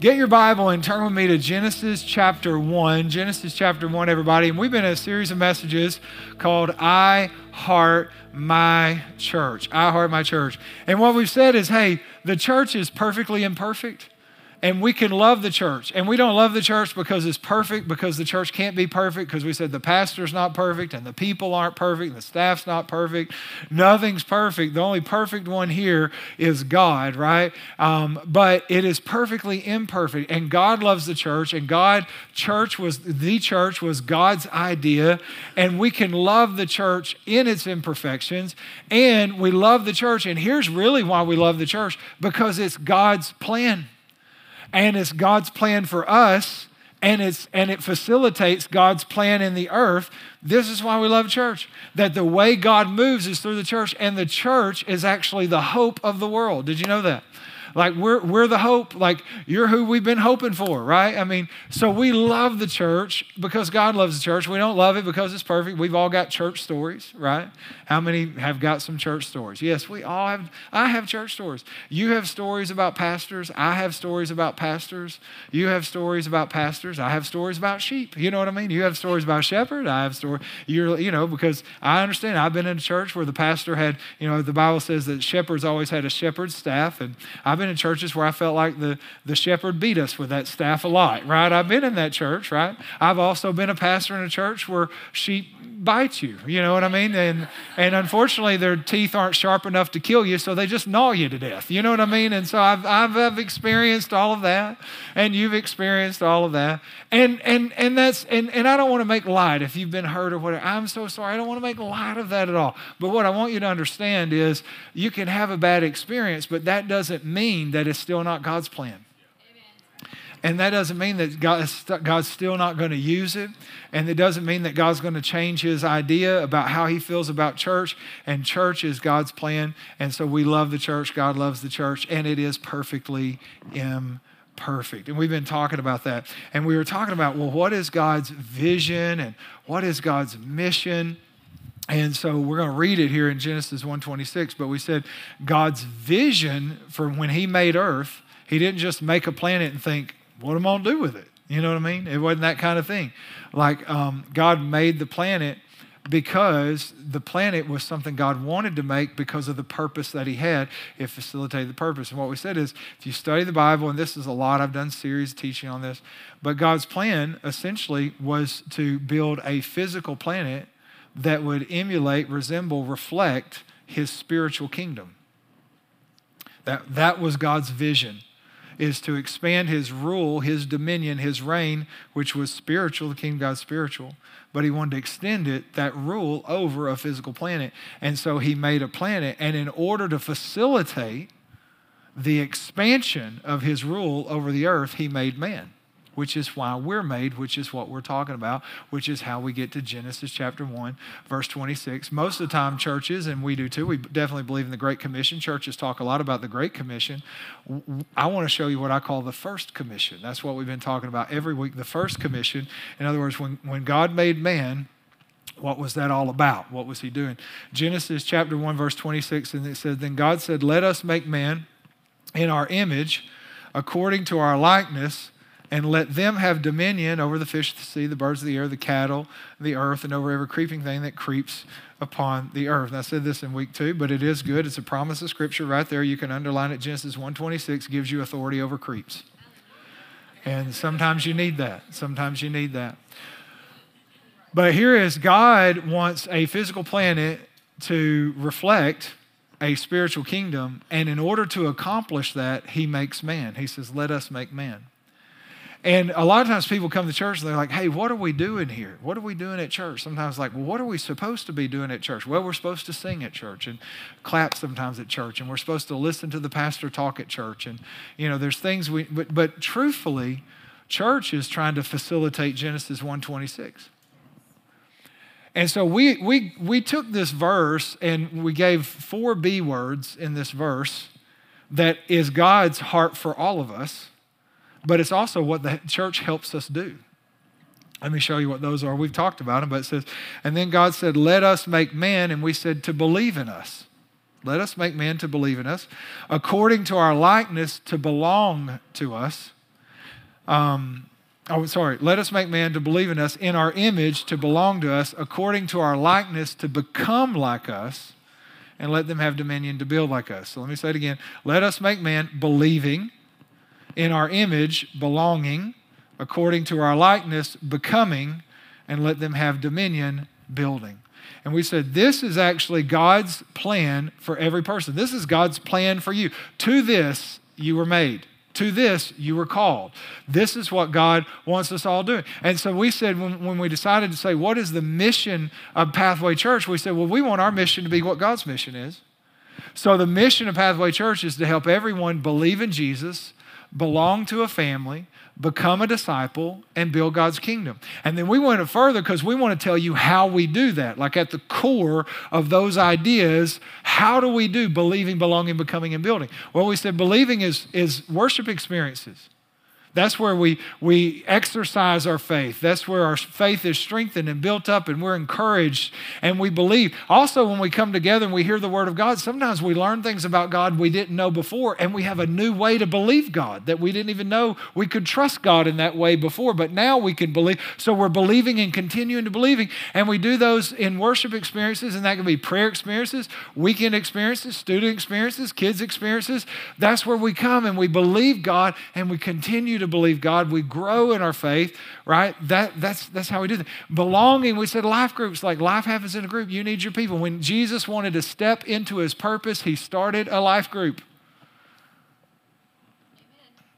get your Bible and turn with me to Genesis chapter 1. Genesis chapter 1, everybody. And we've been in a series of messages called I Heart My Church. I Heart My Church. And what we've said is hey, the church is perfectly imperfect and we can love the church. And we don't love the church because it's perfect, because the church can't be perfect, because we said the pastor's not perfect, and the people aren't perfect, and the staff's not perfect. Nothing's perfect. The only perfect one here is God, right? Um, but it is perfectly imperfect. And God loves the church, and God, church was, the church was God's idea. And we can love the church in its imperfections, and we love the church. And here's really why we love the church because it's God's plan and it's God's plan for us and it's and it facilitates God's plan in the earth. This is why we love church. That the way God moves is through the church and the church is actually the hope of the world. Did you know that? Like we're, we're the hope. Like you're who we've been hoping for, right? I mean, so we love the church because God loves the church. We don't love it because it's perfect. We've all got church stories, right? How many have got some church stories? Yes, we all have. I have church stories. You have stories about pastors. I have stories about pastors. You have stories about pastors. I have stories about sheep. You know what I mean? You have stories about shepherd. I have stories. You're, you know, because I understand. I've been in a church where the pastor had, you know, the Bible says that shepherds always had a shepherd's staff, and I've been in churches where I felt like the, the shepherd beat us with that staff a lot, right? I've been in that church, right? I've also been a pastor in a church where sheep bite you, you know what I mean? And, and unfortunately, their teeth aren't sharp enough to kill you, so they just gnaw you to death, you know what I mean? And so I've, I've, I've experienced all of that, and you've experienced all of that. And, and, and that's, and, and I don't want to make light if you've been hurt or whatever. I'm so sorry. I don't want to make light of that at all. But what I want you to understand is you can have a bad experience, but that doesn't mean that it's still not God's plan. And that doesn't mean that God's, still not going to use it. And it doesn't mean that God's going to change his idea about how he feels about church. And church is God's plan. And so we love the church. God loves the church. And it is perfectly imperfect. And we've been talking about that. And we were talking about, well, what is God's vision and what is God's mission? And so we're going to read it here in Genesis 1:26, but we said God's vision for when he made earth, he didn't just make a planet and think, what am I going to do with it? You know what I mean? It wasn't that kind of thing. Like um, God made the planet because the planet was something God wanted to make because of the purpose that He had. It facilitated the purpose. And what we said is if you study the Bible, and this is a lot, I've done series teaching on this, but God's plan essentially was to build a physical planet that would emulate, resemble, reflect His spiritual kingdom. That, that was God's vision is to expand his rule, his dominion, his reign, which was spiritual, the kingdom of God's spiritual. But he wanted to extend it, that rule, over a physical planet. And so he made a planet. And in order to facilitate the expansion of his rule over the earth, he made man which is why we're made, which is what we're talking about, which is how we get to Genesis chapter 1, verse 26. Most of the time, churches, and we do too, we definitely believe in the Great Commission. Churches talk a lot about the Great Commission. I want to show you what I call the First Commission. That's what we've been talking about every week. The First Commission, in other words, when, when God made man, what was that all about? What was he doing? Genesis chapter 1, verse 26, and it says, Then God said, Let us make man in our image, according to our likeness and let them have dominion over the fish of the sea, the birds of the air, the cattle, the earth, and over every creeping thing that creeps upon the earth. And I said this in week two, but it is good. It's a promise of Scripture right there. You can underline it. Genesis 126 gives you authority over creeps. And sometimes you need that. Sometimes you need that. But here is God wants a physical planet to reflect a spiritual kingdom. And in order to accomplish that, he makes man. He says, Let us make man. And a lot of times people come to church and they're like, hey, what are we doing here? What are we doing at church? Sometimes, like, well, what are we supposed to be doing at church? Well, we're supposed to sing at church and clap sometimes at church, and we're supposed to listen to the pastor talk at church. And, you know, there's things we, but, but truthfully, church is trying to facilitate Genesis 126. And so we, we, we took this verse and we gave four B words in this verse that is God's heart for all of us but it's also what the church helps us do. Let me show you what those are. We've talked about them, but it says, and then God said, Let us make man, and we said, to believe in us. Let us make man to believe in us, according to our likeness, to belong to us. um, oh, sorry, let us make man to believe in us, in our image, to belong to us, according to our likeness, to become like us, and let them have dominion to build like us. So let me say it again. Let us make man believing, in our image, belonging, according to our likeness, becoming, and let them have dominion, building. And we said, this is actually God's plan for every person. This is God's plan for you. To this, you were made. To this, you were called. This is what God wants us all doing. And so we said, when, when we decided to say, what is the mission of Pathway Church? We said, well, we want our mission to be what God's mission is. So the mission of Pathway Church is to help everyone believe in Jesus, belong to a family, become a disciple, and build God's kingdom. And then we went further because we want to tell you how we do that. Like at the core of those ideas, how do we do believing, belonging, becoming, and building? Well, we said believing is, is worship experiences. That's where we, we exercise our faith. That's where our faith is strengthened and built up, and we're encouraged and we believe. Also, when we come together and we hear the Word of God, sometimes we learn things about God we didn't know before, and we have a new way to believe God that we didn't even know we could trust God in that way before, but now we can believe. So we're believing and continuing to believing, and we do those in worship experiences, and that can be prayer experiences, weekend experiences, student experiences, kids experiences. That's where we come and we believe God and we continue to believe God. We grow in our faith, right? That, that's, that's how we do that. Belonging, we said life groups, like life happens in a group. You need your people. When Jesus wanted to step into his purpose, he started a life group.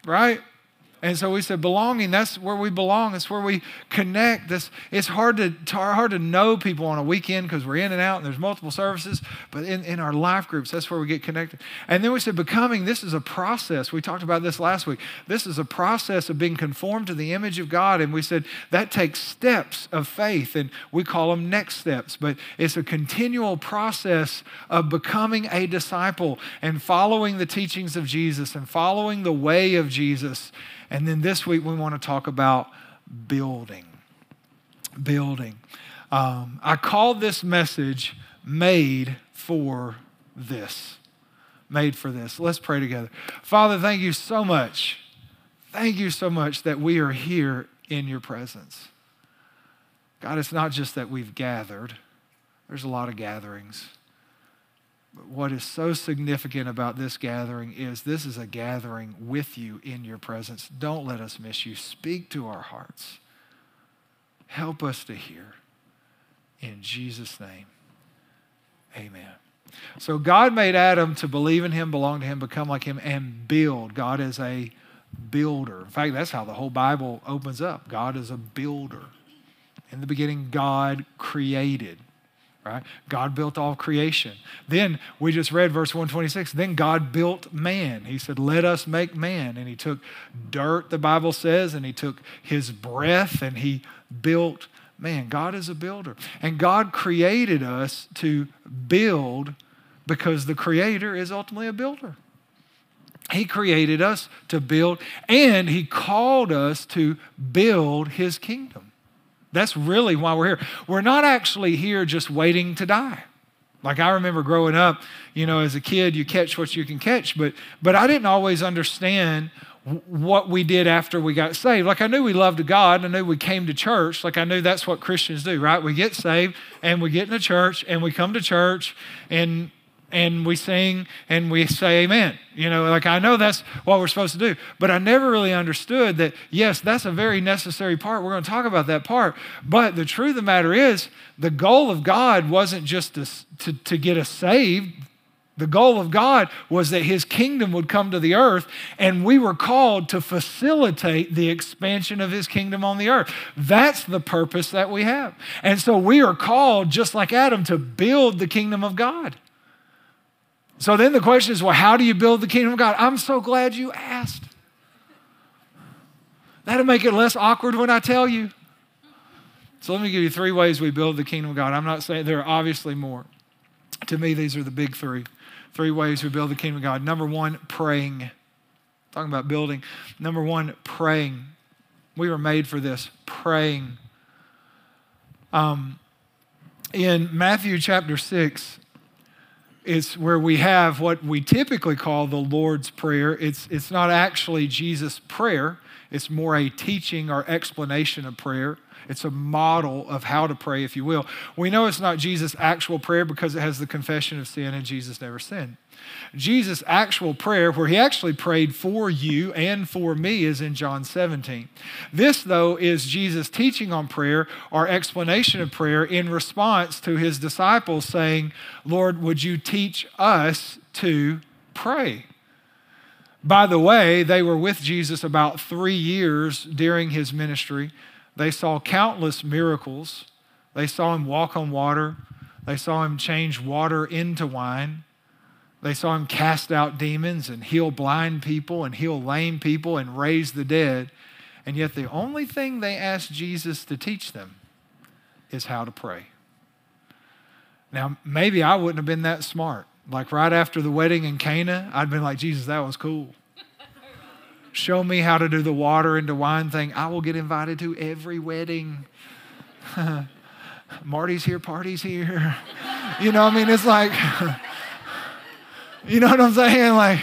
Right? And so we said, belonging, that's where we belong. It's where we connect. This, it's hard to, hard to know people on a weekend because we're in and out and there's multiple services. But in, in our life groups, that's where we get connected. And then we said, becoming, this is a process. We talked about this last week. This is a process of being conformed to the image of God. And we said that takes steps of faith, and we call them next steps. But it's a continual process of becoming a disciple and following the teachings of Jesus and following the way of Jesus and then this week, we want to talk about building. Building. Um, I call this message Made for This. Made for This. Let's pray together. Father, thank you so much. Thank you so much that we are here in your presence. God, it's not just that we've gathered, there's a lot of gatherings. But what is so significant about this gathering is this is a gathering with you in your presence. Don't let us miss you. Speak to our hearts. Help us to hear. In Jesus' name, amen. So God made Adam to believe in him, belong to him, become like him, and build. God is a builder. In fact, that's how the whole Bible opens up. God is a builder. In the beginning, God created right? God built all creation. Then we just read verse 126. Then God built man. He said, Let us make man. And he took dirt, the Bible says, and he took his breath and he built man. God is a builder. And God created us to build because the Creator is ultimately a builder. He created us to build, and He called us to build His kingdom. That's really why we're here. We're not actually here just waiting to die. Like I remember growing up, you know, as a kid, you catch what you can catch, but but I didn't always understand what we did after we got saved. Like I knew we loved God, I knew we came to church. Like I knew that's what Christians do, right? We get saved and we get in church and we come to church and and we sing and we say amen. You know, like I know that's what we're supposed to do, but I never really understood that, yes, that's a very necessary part. We're going to talk about that part. But the truth of the matter is, the goal of God wasn't just to, to, to get us saved. The goal of God was that His kingdom would come to the earth, and we were called to facilitate the expansion of His kingdom on the earth. That's the purpose that we have. And so we are called, just like Adam, to build the kingdom of God. So then the question is well, how do you build the kingdom of God? I'm so glad you asked. That'll make it less awkward when I tell you. So let me give you three ways we build the kingdom of God. I'm not saying there are obviously more. To me, these are the big three. Three ways we build the kingdom of God. Number one, praying. Talking about building. Number one, praying. We were made for this, praying. Um, in Matthew chapter 6, it's where we have what we typically call the Lord's Prayer. It's, it's not actually Jesus' prayer, it's more a teaching or explanation of prayer. It's a model of how to pray, if you will. We know it's not Jesus' actual prayer because it has the confession of sin and Jesus never sinned. Jesus' actual prayer, where he actually prayed for you and for me, is in John 17. This, though, is Jesus' teaching on prayer or explanation of prayer in response to his disciples saying, Lord, would you teach us to pray? By the way, they were with Jesus about three years during his ministry. They saw countless miracles. They saw him walk on water. They saw him change water into wine. They saw him cast out demons and heal blind people and heal lame people and raise the dead. And yet, the only thing they asked Jesus to teach them is how to pray. Now, maybe I wouldn't have been that smart. Like right after the wedding in Cana, I'd been like, Jesus, that was cool. Show me how to do the water into wine thing. I will get invited to every wedding. Marty's here, party's here. You know, what I mean, it's like, you know what I'm saying? Like,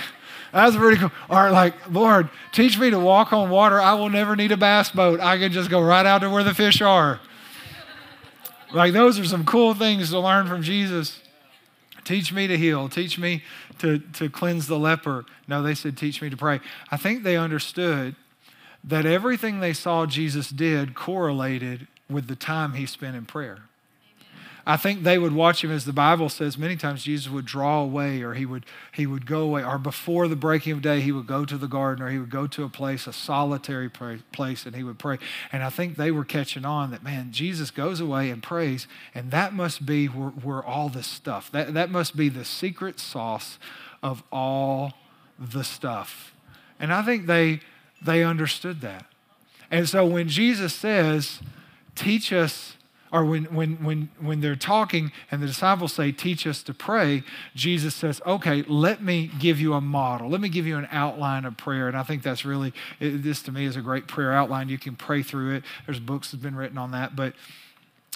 that's pretty cool. Or like, Lord, teach me to walk on water. I will never need a bass boat. I can just go right out to where the fish are. Like, those are some cool things to learn from Jesus. Teach me to heal. Teach me to, to cleanse the leper. No, they said, Teach me to pray. I think they understood that everything they saw Jesus did correlated with the time he spent in prayer. I think they would watch him as the Bible says many times Jesus would draw away or he would he would go away or before the breaking of day he would go to the garden or he would go to a place a solitary place and he would pray. And I think they were catching on that man Jesus goes away and prays and that must be where, where all this stuff that that must be the secret sauce of all the stuff. And I think they they understood that. And so when Jesus says teach us or when, when, when, when they're talking and the disciples say, Teach us to pray, Jesus says, Okay, let me give you a model. Let me give you an outline of prayer. And I think that's really, this to me is a great prayer outline. You can pray through it. There's books that have been written on that. But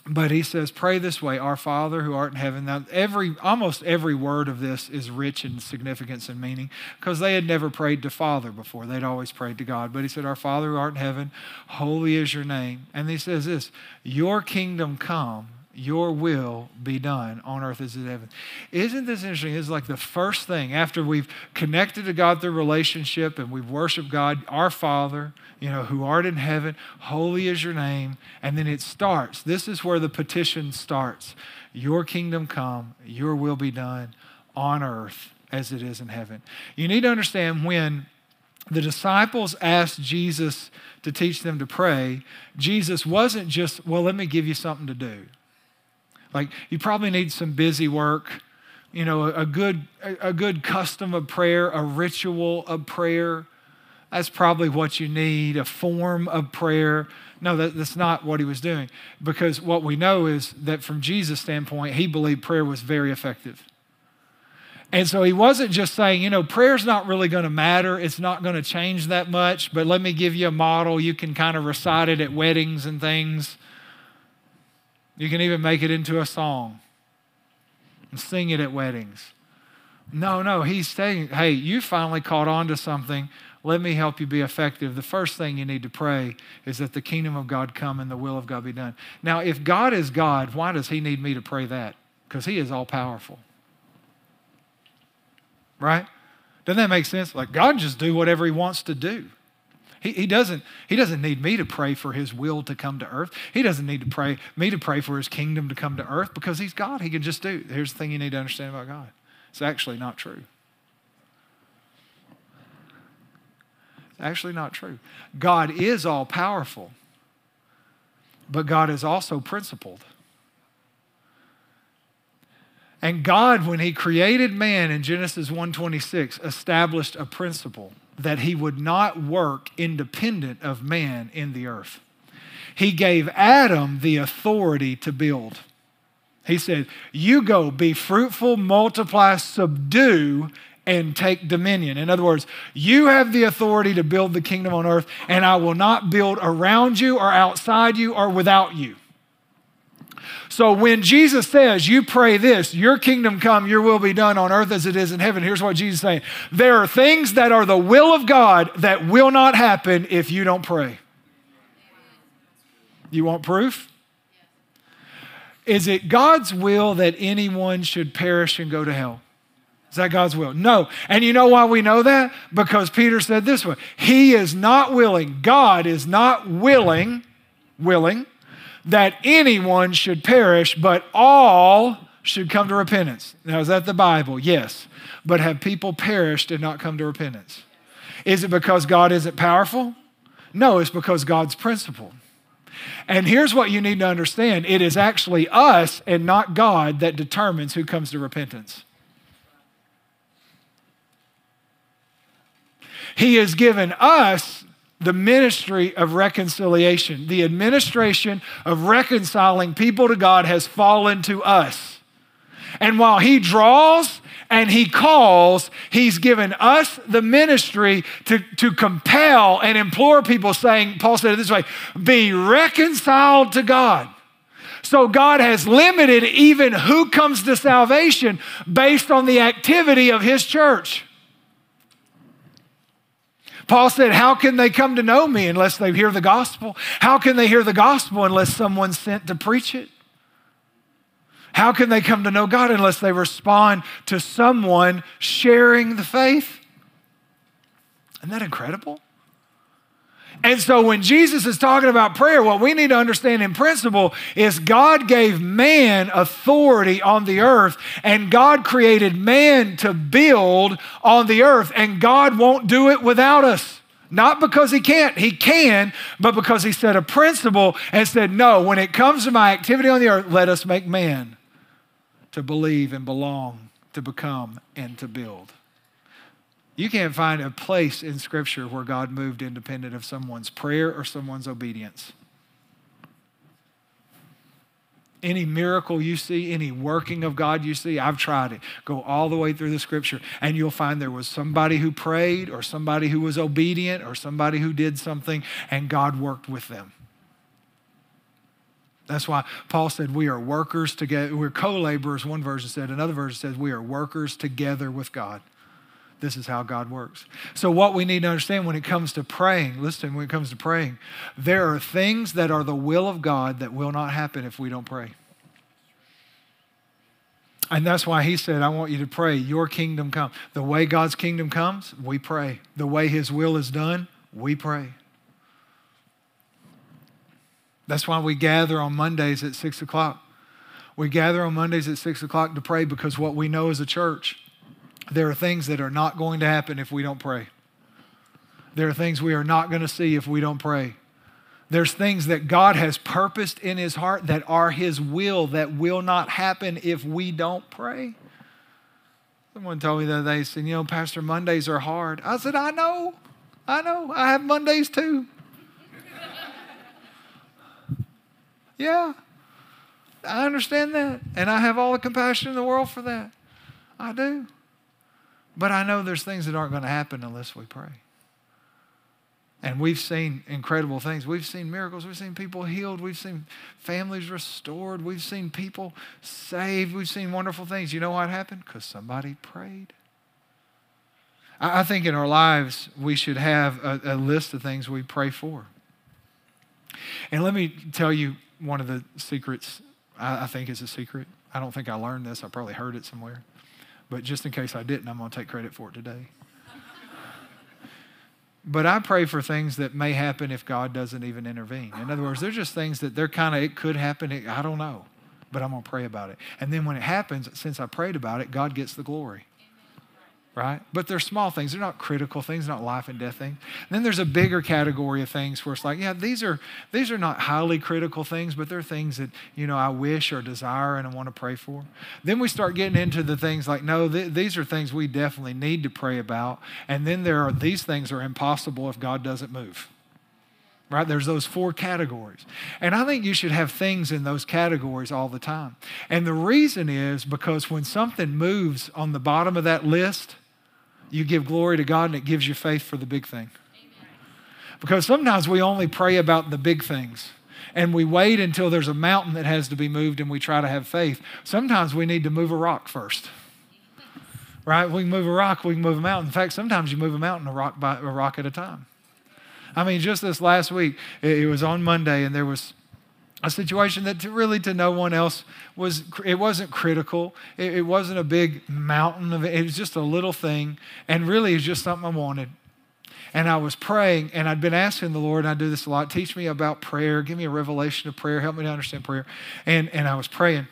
but he says, Pray this way, Our Father who art in heaven. Now, every, almost every word of this is rich in significance and meaning because they had never prayed to Father before. They'd always prayed to God. But he said, Our Father who art in heaven, holy is your name. And he says this Your kingdom come your will be done on earth as it is in heaven. Isn't this interesting? It's like the first thing after we've connected to God through relationship and we've worshiped God, our Father, you know, who art in heaven, holy is your name. And then it starts. This is where the petition starts. Your kingdom come, your will be done on earth as it is in heaven. You need to understand when the disciples asked Jesus to teach them to pray, Jesus wasn't just, well, let me give you something to do. Like you probably need some busy work, you know, a good a good custom of prayer, a ritual of prayer. That's probably what you need, a form of prayer. No, that, that's not what he was doing. Because what we know is that from Jesus' standpoint, he believed prayer was very effective. And so he wasn't just saying, you know, prayer's not really going to matter. It's not going to change that much, but let me give you a model. You can kind of recite it at weddings and things. You can even make it into a song and sing it at weddings. No, no, he's saying, hey, you finally caught on to something. Let me help you be effective. The first thing you need to pray is that the kingdom of God come and the will of God be done. Now, if God is God, why does he need me to pray that? Because he is all powerful. Right? Doesn't that make sense? Like God just do whatever he wants to do. He, he, doesn't, he doesn't need me to pray for his will to come to earth. He doesn't need to pray me to pray for his kingdom to come to earth because he's God. He can just do. Here's the thing you need to understand about God. It's actually not true. It's actually not true. God is all powerful, but God is also principled. And God, when he created man in Genesis 1:26, established a principle that he would not work independent of man in the earth. He gave Adam the authority to build. He said, You go, be fruitful, multiply, subdue, and take dominion. In other words, you have the authority to build the kingdom on earth, and I will not build around you or outside you or without you. So when Jesus says, You pray this, your kingdom come, your will be done on earth as it is in heaven, here's what Jesus is saying there are things that are the will of God that will not happen if you don't pray. You want proof? Is it God's will that anyone should perish and go to hell? Is that God's will? No. And you know why we know that? Because Peter said this way He is not willing, God is not willing, willing that anyone should perish, but all should come to repentance. Now, is that the Bible? Yes. But have people perished and not come to repentance? Is it because God isn't powerful? No, it's because God's principle. And here's what you need to understand it is actually us and not God that determines who comes to repentance. He has given us the ministry of reconciliation. The administration of reconciling people to God has fallen to us. And while He draws and He calls, He's given us the ministry to, to compel and implore people, saying, Paul said it this way be reconciled to God. So God has limited even who comes to salvation based on the activity of His church. Paul said, How can they come to know me unless they hear the gospel? How can they hear the gospel unless someone's sent to preach it? How can they come to know God unless they respond to someone sharing the faith? Isn't that incredible? And so when Jesus is talking about prayer, what we need to understand in principle is God gave man authority on the earth, and God created man to build on the earth, and God won't do it without us. Not because he can't, he can, but because he set a principle and said, No, when it comes to my activity on the earth, let us make man to believe and belong, to become, and to build. You can't find a place in Scripture where God moved independent of someone's prayer or someone's obedience. Any miracle you see, any working of God you see, I've tried it. Go all the way through the scripture, and you'll find there was somebody who prayed, or somebody who was obedient, or somebody who did something, and God worked with them. That's why Paul said we are workers together. We're co laborers, one version said. Another version says we are workers together with God. This is how God works. So, what we need to understand when it comes to praying, listen, when it comes to praying, there are things that are the will of God that will not happen if we don't pray. And that's why he said, I want you to pray, your kingdom come. The way God's kingdom comes, we pray. The way his will is done, we pray. That's why we gather on Mondays at six o'clock. We gather on Mondays at six o'clock to pray because what we know as a church there are things that are not going to happen if we don't pray. There are things we are not going to see if we don't pray. There's things that God has purposed in His heart that are His will that will not happen if we don't pray. Someone told me the other day, said, You know, Pastor, Mondays are hard. I said, I know. I know. I have Mondays too. yeah. I understand that. And I have all the compassion in the world for that. I do. But I know there's things that aren't going to happen unless we pray. And we've seen incredible things. We've seen miracles. We've seen people healed. We've seen families restored. We've seen people saved. We've seen wonderful things. You know what happened? Because somebody prayed. I think in our lives, we should have a, a list of things we pray for. And let me tell you one of the secrets, I, I think is a secret. I don't think I learned this. I probably heard it somewhere. But just in case I didn't, I'm going to take credit for it today. but I pray for things that may happen if God doesn't even intervene. In other words, they're just things that they're kind of, it could happen, it, I don't know, but I'm going to pray about it. And then when it happens, since I prayed about it, God gets the glory right? But they're small things. They're not critical things, not life and death things. And then there's a bigger category of things where it's like, yeah, these are these are not highly critical things, but they're things that, you know, I wish or desire and I want to pray for. Then we start getting into the things like, no, th- these are things we definitely need to pray about. And then there are these things are impossible if God doesn't move. Right? There's those four categories. And I think you should have things in those categories all the time. And the reason is because when something moves on the bottom of that list, you give glory to God and it gives you faith for the big thing. Because sometimes we only pray about the big things. and we wait until there's a mountain that has to be moved and we try to have faith. Sometimes we need to move a rock first. Right? We can move a rock, we can move a mountain. In fact, sometimes you move a mountain a rock by a rock at a time. I mean, just this last week, it was on Monday, and there was a situation that to really to no one else was it wasn't critical it, it wasn't a big mountain of it. it was just a little thing and really it's just something i wanted and I was praying, and I'd been asking the Lord, and I do this a lot teach me about prayer, give me a revelation of prayer, help me to understand prayer. And, and I was praying,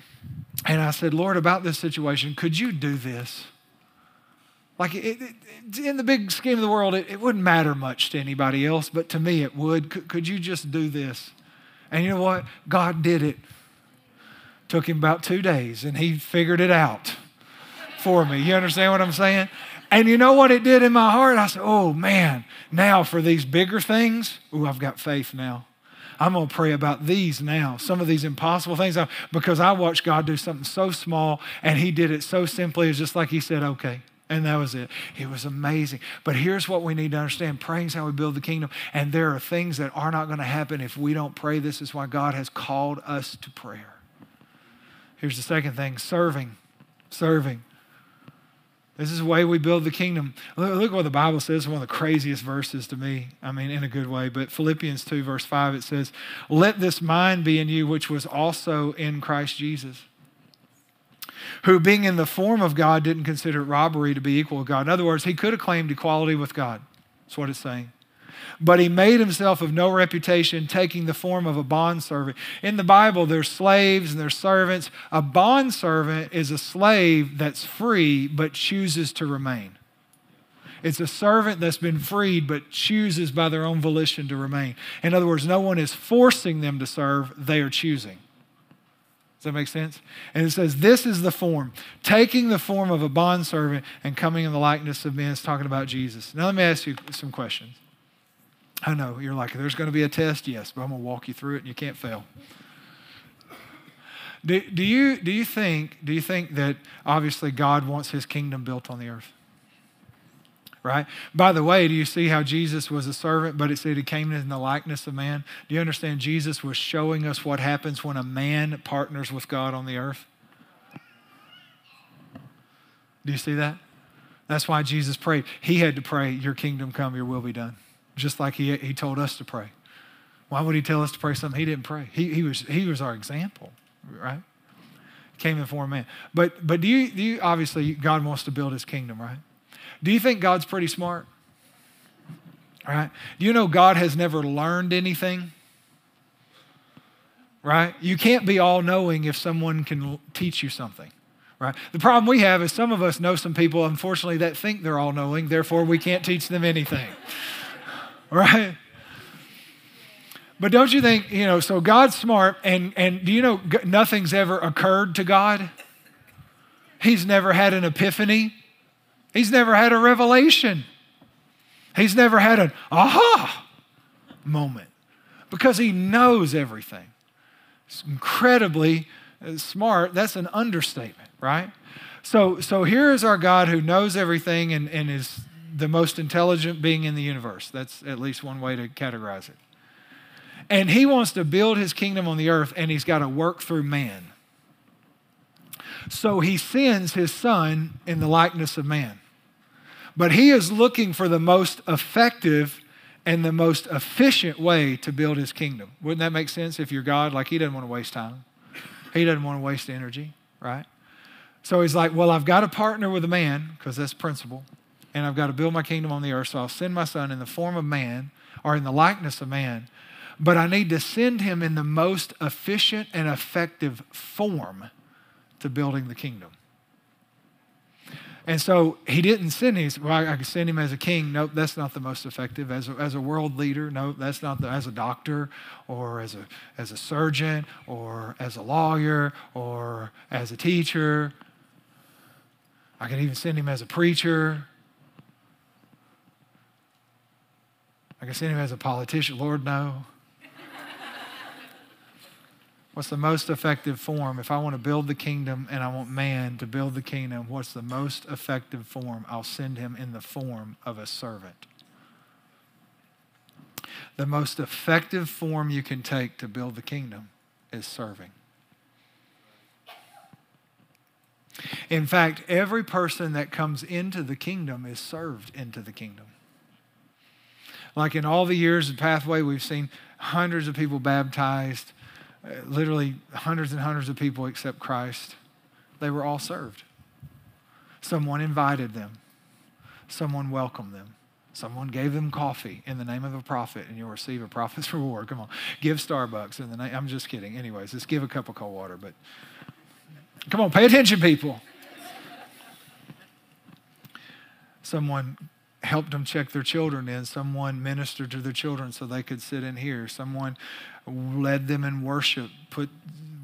and I said, Lord, about this situation, could you do this? Like it, it, in the big scheme of the world, it, it, wouldn't matter much to anybody else, but to me it would. Could, could you just do this? And you know what? God did it. Took him about two days, and he figured it out for me. You understand what I'm saying? And you know what it did in my heart? I said, oh man, now for these bigger things, ooh, I've got faith now. I'm going to pray about these now, some of these impossible things, because I watched God do something so small and He did it so simply. It's just like He said, okay. And that was it. It was amazing. But here's what we need to understand praying is how we build the kingdom. And there are things that are not going to happen if we don't pray. This is why God has called us to prayer. Here's the second thing serving. Serving. This is the way we build the kingdom. Look, what the Bible says, one of the craziest verses to me. I mean, in a good way. But Philippians 2, verse 5, it says, Let this mind be in you, which was also in Christ Jesus, who, being in the form of God, didn't consider robbery to be equal with God. In other words, he could have claimed equality with God. That's what it's saying. But he made himself of no reputation, taking the form of a bondservant. In the Bible, there's slaves and there's servants. A bondservant is a slave that's free but chooses to remain. It's a servant that's been freed but chooses by their own volition to remain. In other words, no one is forcing them to serve, they are choosing. Does that make sense? And it says, This is the form, taking the form of a bondservant and coming in the likeness of men. It's talking about Jesus. Now, let me ask you some questions. I know you're like, there's going to be a test, yes, but I'm going to walk you through it and you can't fail. Do, do, you, do, you think, do you think that obviously God wants his kingdom built on the earth? Right? By the way, do you see how Jesus was a servant, but it said he came in the likeness of man? Do you understand Jesus was showing us what happens when a man partners with God on the earth? Do you see that? That's why Jesus prayed. He had to pray, Your kingdom come, your will be done just like he, he told us to pray. Why would he tell us to pray something he didn't pray? He, he, was, he was our example, right? Came in form of man. But, but do, you, do you, obviously, God wants to build his kingdom, right? Do you think God's pretty smart? Right? Do you know God has never learned anything? Right? You can't be all knowing if someone can teach you something. Right? The problem we have is some of us know some people, unfortunately, that think they're all knowing, therefore, we can't teach them anything right? But don't you think, you know, so God's smart, and, and do you know nothing's ever occurred to God? He's never had an epiphany, He's never had a revelation, He's never had an aha moment because He knows everything. It's incredibly uh, smart. That's an understatement, right? So, so here is our God who knows everything and, and is the most intelligent being in the universe. That's at least one way to categorize it. And he wants to build his kingdom on the earth, and he's got to work through man. So he sends his son in the likeness of man. But he is looking for the most effective and the most efficient way to build his kingdom. Wouldn't that make sense if you're God? Like, he doesn't want to waste time, he doesn't want to waste energy, right? So he's like, Well, I've got to partner with a man, because that's principle and I've got to build my kingdom on the earth. So I'll send my son in the form of man or in the likeness of man. But I need to send him in the most efficient and effective form to building the kingdom. And so he didn't send him, well, I could send him as a king. Nope, that's not the most effective. As a, as a world leader, nope, that's not the, as a doctor or as a, as a surgeon or as a lawyer or as a teacher. I can even send him as a preacher I can send him as a politician. Lord, no. What's the most effective form? If I want to build the kingdom and I want man to build the kingdom, what's the most effective form? I'll send him in the form of a servant. The most effective form you can take to build the kingdom is serving. In fact, every person that comes into the kingdom is served into the kingdom. Like in all the years of Pathway, we've seen hundreds of people baptized, Uh, literally hundreds and hundreds of people accept Christ. They were all served. Someone invited them, someone welcomed them. Someone gave them coffee in the name of a prophet, and you'll receive a prophet's reward. Come on, give Starbucks in the name. I'm just kidding. Anyways, just give a cup of cold water. But come on, pay attention, people. Someone helped them check their children in. Someone ministered to their children so they could sit in here. Someone led them in worship, put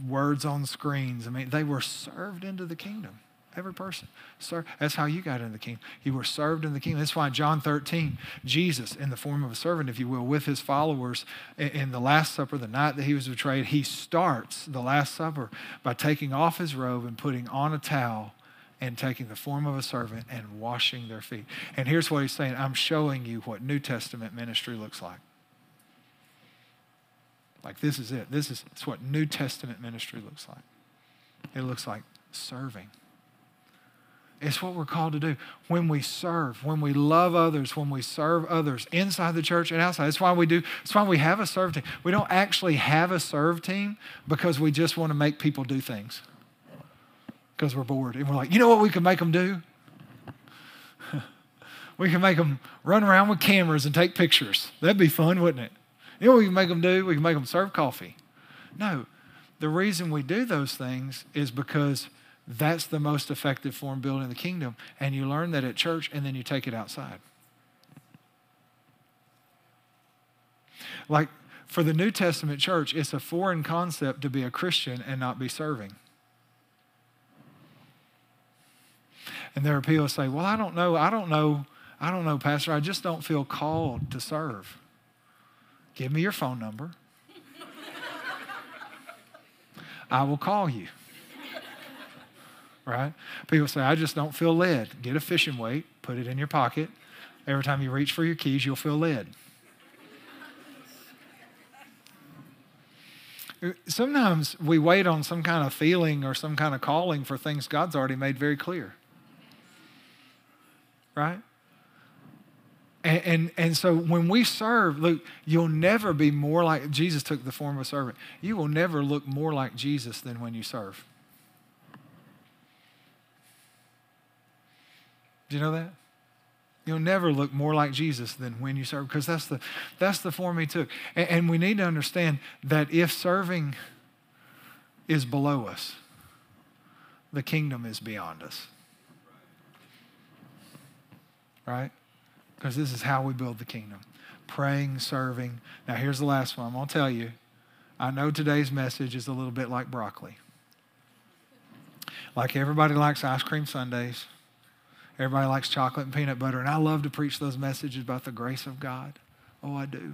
words on screens. I mean, they were served into the kingdom. Every person. Sir, that's how you got into the kingdom. You were served in the kingdom. That's why John 13, Jesus, in the form of a servant, if you will, with his followers in the Last Supper, the night that he was betrayed, he starts the Last Supper by taking off his robe and putting on a towel and taking the form of a servant and washing their feet. And here's what he's saying I'm showing you what New Testament ministry looks like. Like, this is it. This is it's what New Testament ministry looks like. It looks like serving. It's what we're called to do. When we serve, when we love others, when we serve others inside the church and outside. That's why we do, that's why we have a serve team. We don't actually have a serve team because we just want to make people do things. Because we're bored. And we're like, you know what we can make them do? we can make them run around with cameras and take pictures. That'd be fun, wouldn't it? You know what we can make them do? We can make them serve coffee. No. The reason we do those things is because that's the most effective form building the kingdom. And you learn that at church and then you take it outside. Like for the New Testament church, it's a foreign concept to be a Christian and not be serving. And there are people who say, Well, I don't know, I don't know, I don't know, Pastor, I just don't feel called to serve. Give me your phone number. I will call you right? People say, I just don't feel led. Get a fishing weight, put it in your pocket. Every time you reach for your keys, you'll feel led. Sometimes we wait on some kind of feeling or some kind of calling for things God's already made very clear. Right? And, and, and, so when we serve, look, you'll never be more like Jesus took the form of a servant. You will never look more like Jesus than when you serve. Do you know that? You'll never look more like Jesus than when you serve, because that's the, that's the form he took. And, and we need to understand that if serving is below us, the kingdom is beyond us. Right? Because this is how we build the kingdom praying, serving. Now, here's the last one. I'm going to tell you. I know today's message is a little bit like broccoli. Like everybody likes ice cream sundaes. Everybody likes chocolate and peanut butter. And I love to preach those messages about the grace of God. Oh, I do.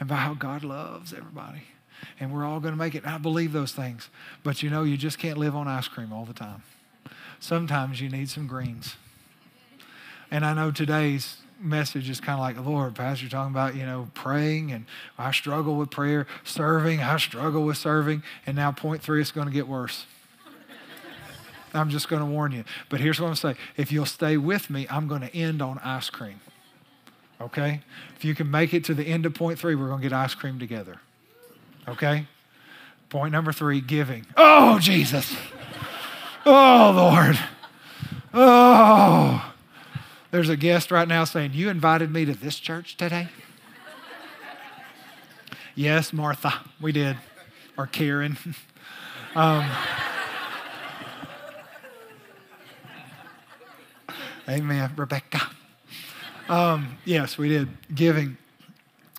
And about how God loves everybody. And we're all going to make it. I believe those things. But you know, you just can't live on ice cream all the time. Sometimes you need some greens. And I know today's message is kind of like, Lord, Pastor, you're talking about, you know, praying, and I struggle with prayer, serving, I struggle with serving, and now point three, it's going to get worse. I'm just going to warn you. But here's what I'm saying if you'll stay with me, I'm going to end on ice cream. Okay? If you can make it to the end of point three, we're going to get ice cream together. Okay? Point number three giving. Oh, Jesus. Oh, Lord. Oh. There's a guest right now saying, You invited me to this church today? yes, Martha, we did. Or Karen. um, Amen, Rebecca. Um, yes, we did. Giving.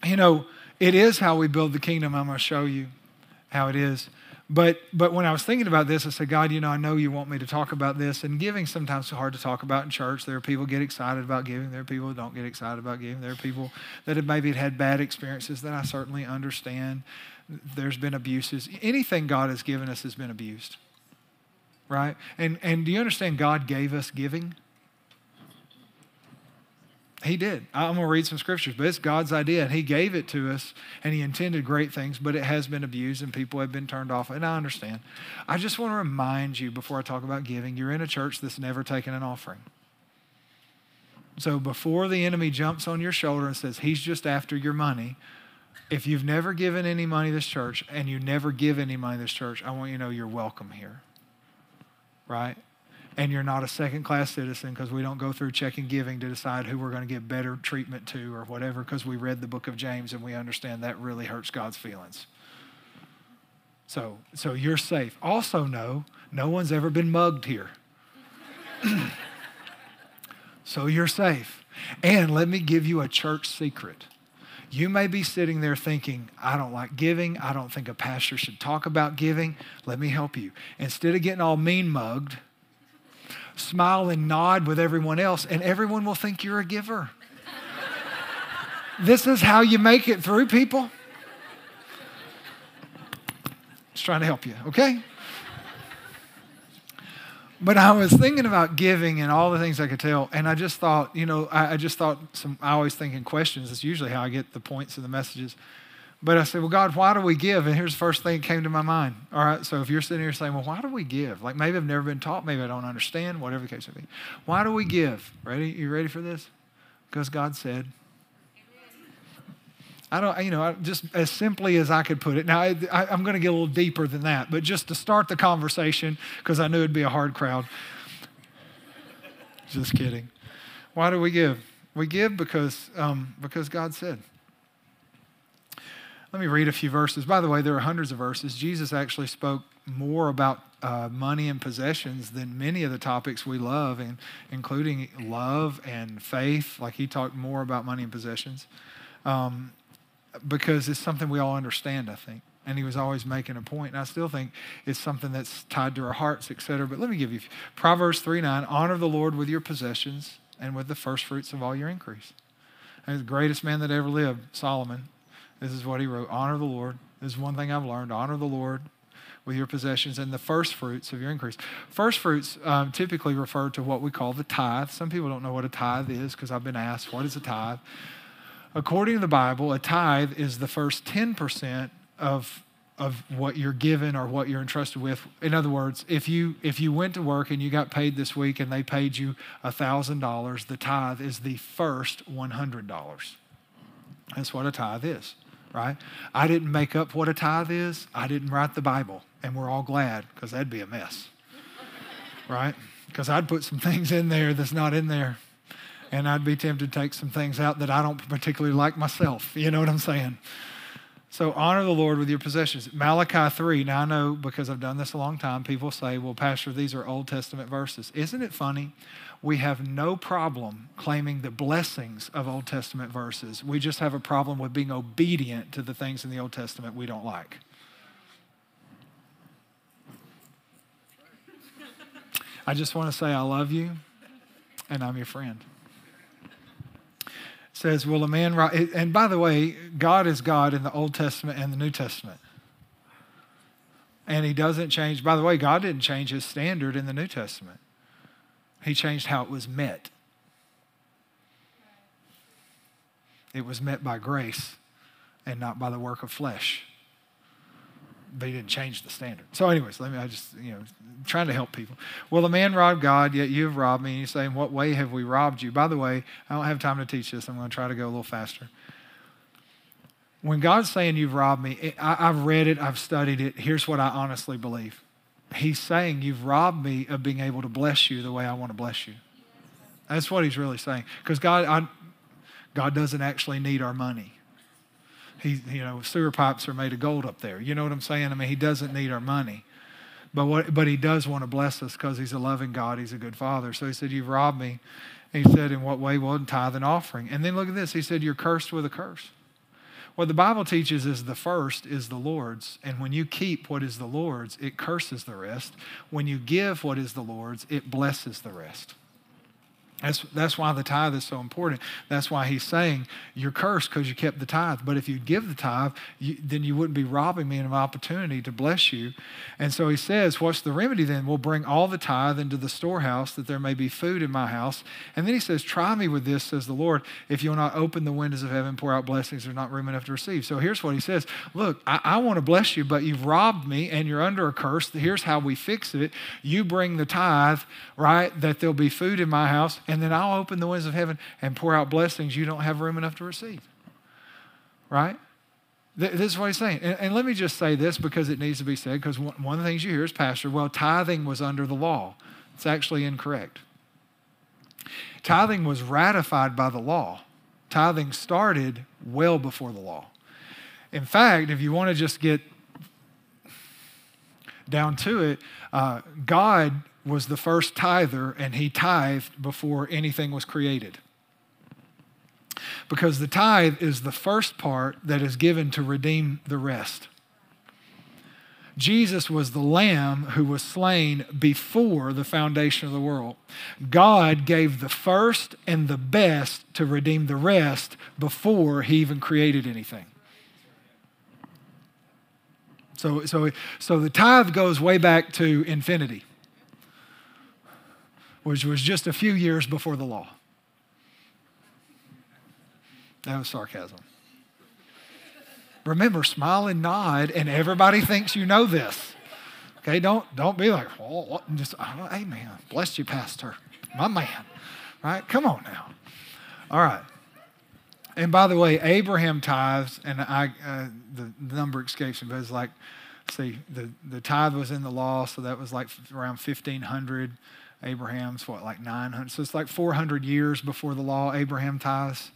You know, it is how we build the kingdom. I'm going to show you how it is. But but when I was thinking about this, I said, God, you know, I know you want me to talk about this. And giving sometimes hard to talk about in church. There are people get excited about giving. There are people who don't get excited about giving. There are people that have maybe had bad experiences that I certainly understand. There's been abuses. Anything God has given us has been abused. Right? And and do you understand God gave us giving? He did. I'm going to read some scriptures, but it's God's idea, and He gave it to us, and He intended great things, but it has been abused, and people have been turned off, and I understand. I just want to remind you before I talk about giving, you're in a church that's never taken an offering. So before the enemy jumps on your shoulder and says, He's just after your money, if you've never given any money to this church and you never give any money to this church, I want you to know you're welcome here. Right? And you're not a second class citizen because we don't go through checking giving to decide who we're going to give better treatment to or whatever because we read the book of James and we understand that really hurts God's feelings. So, so you're safe. Also, know no one's ever been mugged here. so you're safe. And let me give you a church secret. You may be sitting there thinking, I don't like giving. I don't think a pastor should talk about giving. Let me help you. Instead of getting all mean mugged, smile and nod with everyone else, and everyone will think you're a giver. this is how you make it through, people. Just trying to help you, okay? But I was thinking about giving and all the things I could tell, and I just thought, you know, I, I just thought some. I always think in questions. It's usually how I get the points of the messages. But I said, well, God, why do we give? And here's the first thing that came to my mind. All right, so if you're sitting here saying, well, why do we give? Like maybe I've never been taught, maybe I don't understand, whatever the case may be. Why do we give? Ready? You ready for this? Because God said. I don't, you know, just as simply as I could put it. Now, I, am going to get a little deeper than that, but just to start the conversation, because I knew it'd be a hard crowd. just kidding. Why do we give? We give because, um, because God said. Let me read a few verses. By the way, there are hundreds of verses. Jesus actually spoke more about uh, money and possessions than many of the topics we love, and including love and faith. Like he talked more about money and possessions, um, because it's something we all understand. I think, and he was always making a point. And I still think it's something that's tied to our hearts, etc. But let me give you Proverbs three nine: Honor the Lord with your possessions and with the first fruits of all your increase. And the greatest man that ever lived, Solomon, this is what he wrote Honor the Lord. This is one thing I've learned honor the Lord with your possessions and the first fruits of your increase. First fruits um, typically refer to what we call the tithe. Some people don't know what a tithe is because I've been asked, what is a tithe? According to the Bible, a tithe is the first 10% of of what you're given or what you're entrusted with. In other words, if you if you went to work and you got paid this week and they paid you $1,000, the tithe is the first $100. That's what a tithe is right? I didn't make up what a tithe is. I didn't write the Bible. And we're all glad because that'd be a mess, right? Because I'd put some things in there that's not in there. And I'd be tempted to take some things out that I don't particularly like myself. You know what I'm saying? So honor the Lord with your possessions. Malachi 3. Now I know because I've done this a long time, people say, well, Pastor, these are Old Testament verses. Isn't it funny? We have no problem claiming the blessings of Old Testament verses. We just have a problem with being obedient to the things in the Old Testament we don't like. I just want to say I love you and I'm your friend. It says, Will a man write? And by the way, God is God in the Old Testament and the New Testament. And he doesn't change. By the way, God didn't change his standard in the New Testament. He changed how it was met. It was met by grace and not by the work of flesh. But he didn't change the standard. So, anyways, let me, I just, you know, trying to help people. Well, the man robbed God, yet you have robbed me. And you say, In what way have we robbed you? By the way, I don't have time to teach this. I'm going to try to go a little faster. When God's saying you've robbed me, I, I've read it, I've studied it. Here's what I honestly believe he's saying, You've robbed me of being able to bless you the way I want to bless you. That's what he's really saying. Because God, I, God doesn't actually need our money. He, you know, sewer pipes are made of gold up there. You know what I'm saying? I mean, he doesn't need our money. But, what, but he does want to bless us because he's a loving God. He's a good father. So he said, You've robbed me. And he said, In what way? Well, in tithe and offering. And then look at this. He said, You're cursed with a curse. What the Bible teaches is the first is the Lord's. And when you keep what is the Lord's, it curses the rest. When you give what is the Lord's, it blesses the rest. That's, that's why the tithe is so important. That's why he's saying you're cursed because you kept the tithe. But if you give the tithe, you, then you wouldn't be robbing me of an opportunity to bless you. And so he says, What's the remedy then? We'll bring all the tithe into the storehouse that there may be food in my house. And then he says, Try me with this, says the Lord, if you'll not open the windows of heaven, pour out blessings, there's not room enough to receive. So here's what he says Look, I, I want to bless you, but you've robbed me and you're under a curse. Here's how we fix it. You bring the tithe, right, that there'll be food in my house and then I'll open the windows of heaven and pour out blessings you don't have room enough to receive. Right? This is what he's saying. And, and let me just say this because it needs to be said, because one, one of the things you hear is, Pastor, well, tithing was under the law. It's actually incorrect. Tithing was ratified by the law. Tithing started well before the law. In fact, if you want to just get down to it, uh, God was the first tither and he tithed before anything was created. Because the tithe is the first part that is given to redeem the rest. Jesus was the lamb who was slain before the foundation of the world. God gave the first and the best to redeem the rest before he even created anything. So, so, so the tithe goes way back to infinity which was just a few years before the law. That was sarcasm. Remember, smile and nod, and everybody thinks you know this. Okay, don't don't be like, oh, just, oh, amen. Bless you, Pastor. My man. Right? Come on now. All right. And by the way, Abraham tithes, and I uh, the number escapes me, but it's like, see, the, the tithe was in the law, so that was like around 1500. Abraham's what, like 900? So it's like 400 years before the law, Abraham tithes.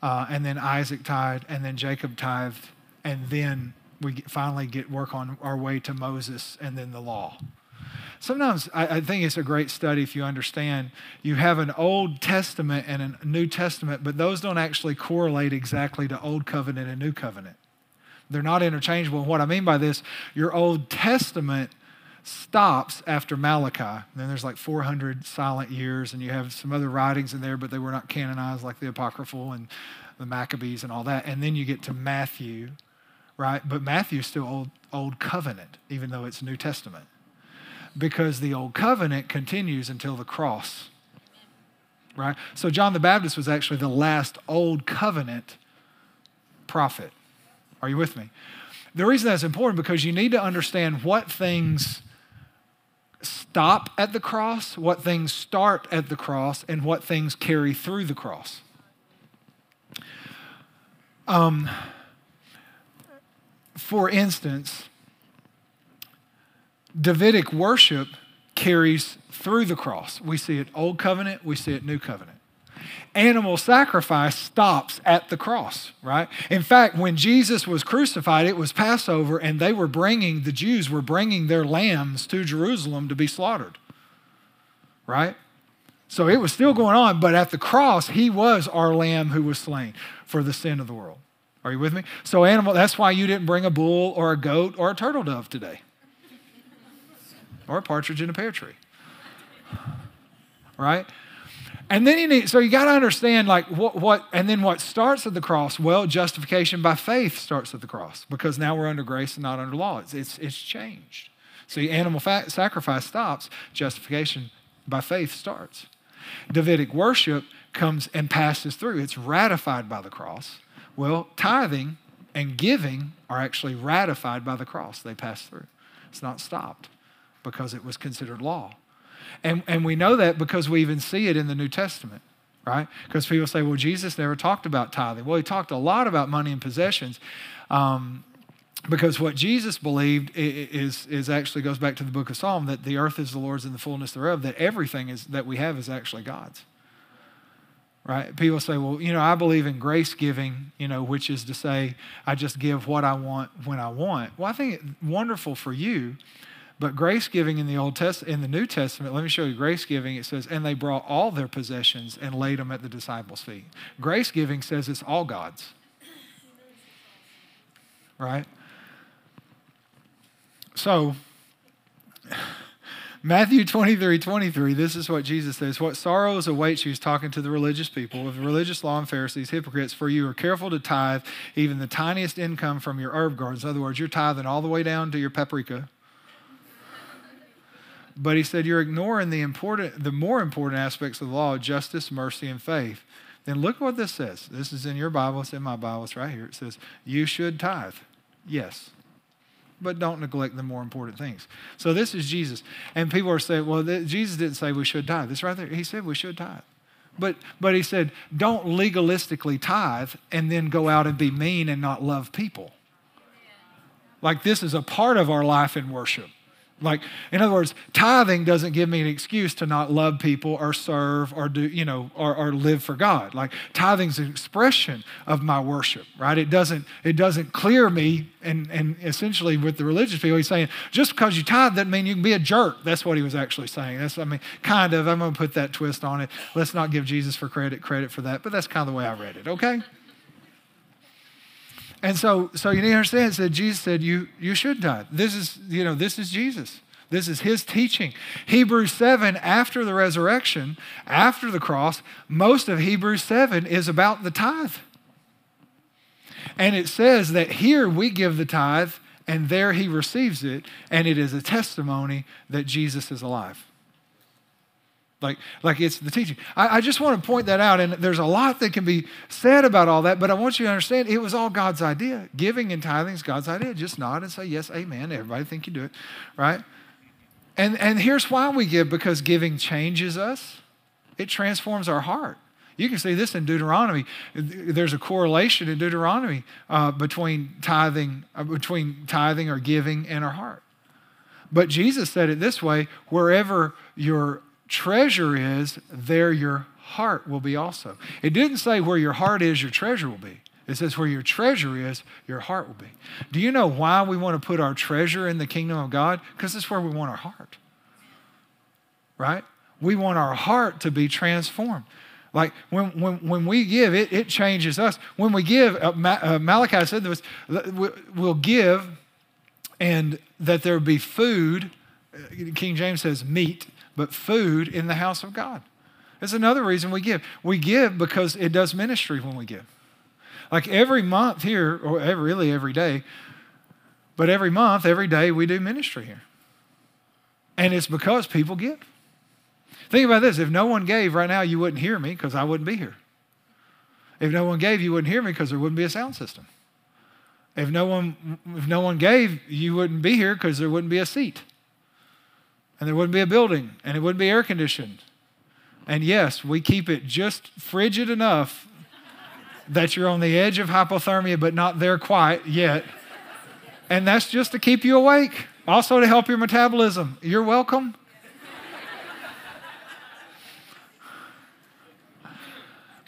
Uh, and then Isaac tithed, and then Jacob tithed, and then we finally get work on our way to Moses and then the law. Sometimes I, I, think it's a great study if you understand you have an Old Testament and a New Testament, but those don't actually correlate exactly to Old Covenant and New Covenant. They're not interchangeable. And what I mean by this, your Old Testament stops after Malachi. And then there's like 400 silent years, and you have some other writings in there, but they were not canonized like the Apocryphal and the Maccabees and all that. And then you get to Matthew, right? But Matthew's still Old, Old Covenant, even though it's New Testament. Because the Old Covenant continues until the cross, right? So John the Baptist was actually the last Old Covenant prophet. Are you with me? The reason that's important because you need to understand what things stop at the cross, what things start at the cross, and what things carry through the cross. Um, for instance, Davidic worship carries through the cross. We see it Old Covenant, we see it New Covenant animal sacrifice stops at the cross, right? In fact, when Jesus was crucified, it was Passover, and they were bringing, the Jews were bringing their lambs to Jerusalem to be slaughtered, right? So it was still going on, but at the cross, he was our lamb who was slain for the sin of the world. Are you with me? So, animal, that's why you didn't bring a bull or a goat or a turtle dove today, or a partridge in a pear tree, right? And then you need, so you got to understand like what, what, and then what starts at the cross? Well, justification by faith starts at the cross because now we're under grace and not under law. It's, it's, it's changed. See, animal fa- sacrifice stops, justification by faith starts. Davidic worship comes and passes through, it's ratified by the cross. Well, tithing and giving are actually ratified by the cross, they pass through. It's not stopped because it was considered law. And, and we know that because we even see it in the New Testament, right? Because people say, well, Jesus never talked about tithing. Well, he talked a lot about money and possessions. Um, because what Jesus believed is, is actually goes back to the book of Psalm that the earth is the Lord's and the fullness thereof, that everything is, that we have is actually God's. Right? People say, well, you know, I believe in grace giving, you know, which is to say, I just give what I want when I want. Well, I think it's wonderful for you but grace giving in the Old Test in the New Testament, let me show you grace giving. It says, and they brought all their possessions and laid them at the disciples' feet. Grace giving says it's all God's. Right? So Matthew 23 23, this is what Jesus says. What sorrows await you, he's talking to the religious people, of the religious law and Pharisees, hypocrites, for you are careful to tithe even the tiniest income from your herb gardens. In other words, you're tithing all the way down to your paprika. But he said, You're ignoring the important, the more important aspects of the law, justice, mercy, and faith. Then look what this says. This is in your Bible, it's in my Bible, it's right here. It says, You should tithe. Yes but don't neglect the more important things. So this is Jesus. And people are saying, well, Jesus didn't say we should tithe. This right there, he said we should tithe. But, but he said, don't legalistically tithe and then go out and be mean and not love people. Like this is a part of our life in worship. Like, in other words, tithing doesn't give me an excuse to not love people or serve or do, you know, or, or live for God. Like tithing's an expression of my worship, right? It doesn't, it doesn't clear me and, and essentially with the religious people, he's saying, just because you tithe doesn't mean you can be a jerk. That's what he was actually saying. That's, I mean, kind of, I'm gonna put that twist on it. Let's not give Jesus for credit, credit for that, but that's kind of the way I read it, okay? And so, so you need to understand that Jesus said you, you should tithe. This is, you know, this is Jesus. This is his teaching. Hebrews 7, after the resurrection, after the cross, most of Hebrews 7 is about the tithe. And it says that here we give the tithe, and there he receives it, and it is a testimony that Jesus is alive. Like, like it's the teaching. I, I, just want to point that out, and there's a lot that can be said about all that, but I want you to understand it was all God's idea. Giving and tithing is God's idea. Just nod and say, yes, amen. Everybody think you do it, right? And, and here's why we give because giving changes us, it transforms our heart. You can see this in Deuteronomy. There's a correlation in Deuteronomy uh, between tithing, uh, between tithing or giving and our heart. But Jesus said it this way: wherever your treasure is, there your heart will be also. It didn't say where your heart is, your treasure will be. It says where your treasure is, your heart will be. Do you know why we want to put our treasure in the kingdom of God? Because it's where we want our heart. Right? We want our heart to be transformed. Like when, when, when we give, it, it changes us. When we give, uh, uh, Malachi said this, we'll give and that there be food. Uh, King James says meat but food in the house of God. That's another reason we give. We give because it does ministry when we give. Like every month here, or every, really every day, but every month, every day, we do ministry here. And it's because people give. Think about this if no one gave right now, you wouldn't hear me because I wouldn't be here. If no one gave, you wouldn't hear me because there wouldn't be a sound system. If no one, if no one gave, you wouldn't be here because there wouldn't be a seat and there wouldn't be a building, and it wouldn't be air conditioned. And yes, we keep it just frigid enough that you're on the edge of hypothermia, but not there quite yet. And that's just to keep you awake, also to help your metabolism. You're welcome.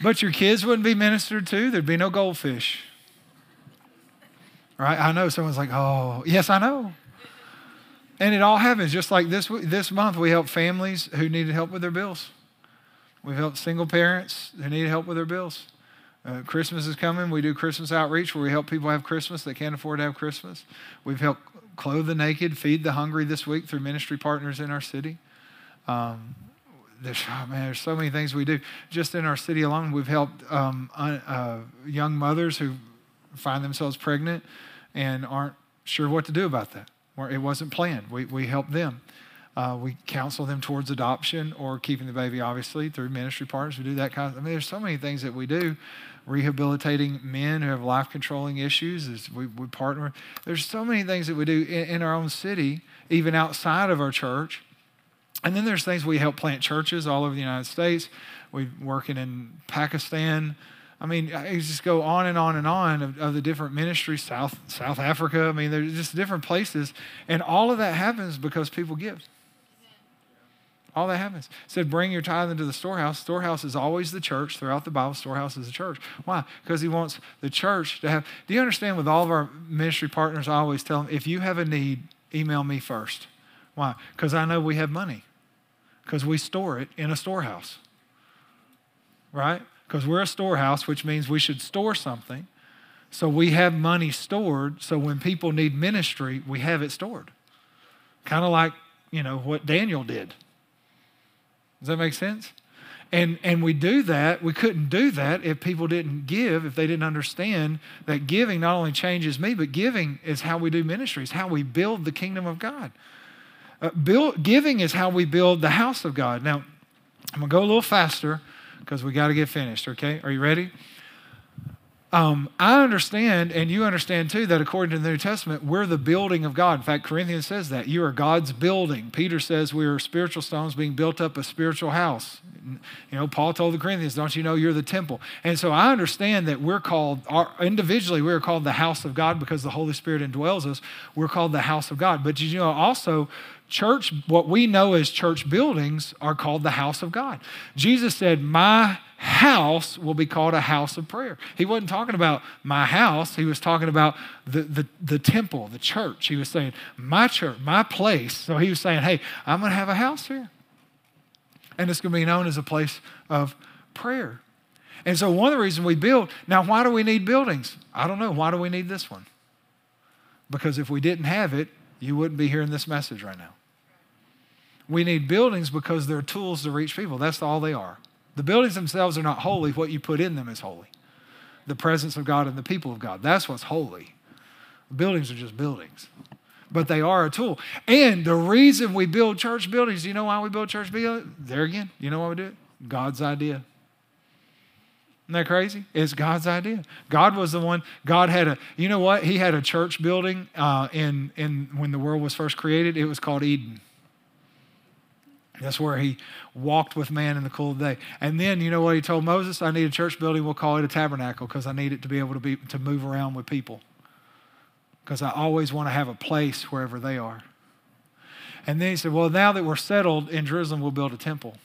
But your kids wouldn't be ministered to, there'd be no goldfish. Right? I know someone's like, oh, yes, I know. And it all happens just like this, this month. We help families who needed help with their bills. We've helped single parents who need help with their bills. Uh, Christmas is coming. We do Christmas outreach where we help people have Christmas that can't afford to have Christmas. We've helped clothe the naked, feed the hungry this week through ministry partners in our city. Um, there's, oh man, there's so many things we do. Just in our city alone, we've helped um, uh, young mothers who find themselves pregnant and aren't sure what to do about that it wasn't planned. We, we help them. Uh, we counsel them towards adoption or keeping the baby, obviously, through ministry partners. We do that kind of, I mean, there's so many things that we do. Rehabilitating men who have life controlling issues, is we, we partner. There's so many things that we do in, in our own city, even outside of our church. And then there's things we help plant churches all over the United States. We're working in Pakistan, I mean, I just go on and on and on of, of, the different ministries, South, South Africa. I mean, there's just different places. And all of that happens because people give. All that happens. It said, bring your tithe into the storehouse. Storehouse is always the church. Throughout the Bible, storehouse is the church. Why? Because he wants the church to have. Do you understand with all of our ministry partners, I always tell them, if you have a need, email me first. Why? Because I know we have money. Because we store it in a storehouse. Right? Because we're a storehouse, which means we should store something. So we have money stored, so when people need ministry, we have it stored. Kind of like you know, what Daniel did. Does that make sense? And, and we do that, we couldn't do that if people didn't give, if they didn't understand that giving not only changes me, but giving is how we do ministry. ministries, how we build the kingdom of God. Uh, build, giving is how we build the house of God. Now, I'm going to go a little faster because we got to get finished, okay? Are you ready? Um, I understand, and you understand too, that according to the New Testament, we're the building of God. In fact, Corinthians says that. You are God's building. Peter says we are spiritual stones being built up a spiritual house. You know, Paul told the Corinthians, Don't you know you're the temple? And so I understand that we're called, our, individually, we're called the house of God because the Holy Spirit indwells us. We're called the house of God. But you know, also, church, what we know as church buildings, are called the house of God. Jesus said, My house will be called a house of prayer. He wasn't talking about my house, he was talking about the, the, the temple, the church. He was saying, My church, my place. So he was saying, Hey, I'm going to have a house here. And it's going to be known as a place of prayer. And so, one of the reasons we build, now, why do we need buildings? I don't know. Why do we need this one? Because if we didn't have it, you wouldn't be hearing this message right now. We need buildings because they're tools to reach people. That's all they are. The buildings themselves are not holy. What you put in them is holy. The presence of God and the people of God. That's what's holy. Buildings are just buildings, but they are a tool. And the reason we build church buildings, you know why we build church buildings? There again, you know why we do it? God's idea. Isn't that crazy? It's God's idea. God was the one. God had a. You know what? He had a church building uh, in in when the world was first created. It was called Eden. That's where he walked with man in the cool of the day. And then, you know what he told Moses? I need a church building. We'll call it a tabernacle because I need it to be able to, be, to move around with people. Because I always want to have a place wherever they are. And then he said, Well, now that we're settled in Jerusalem, we'll build a temple.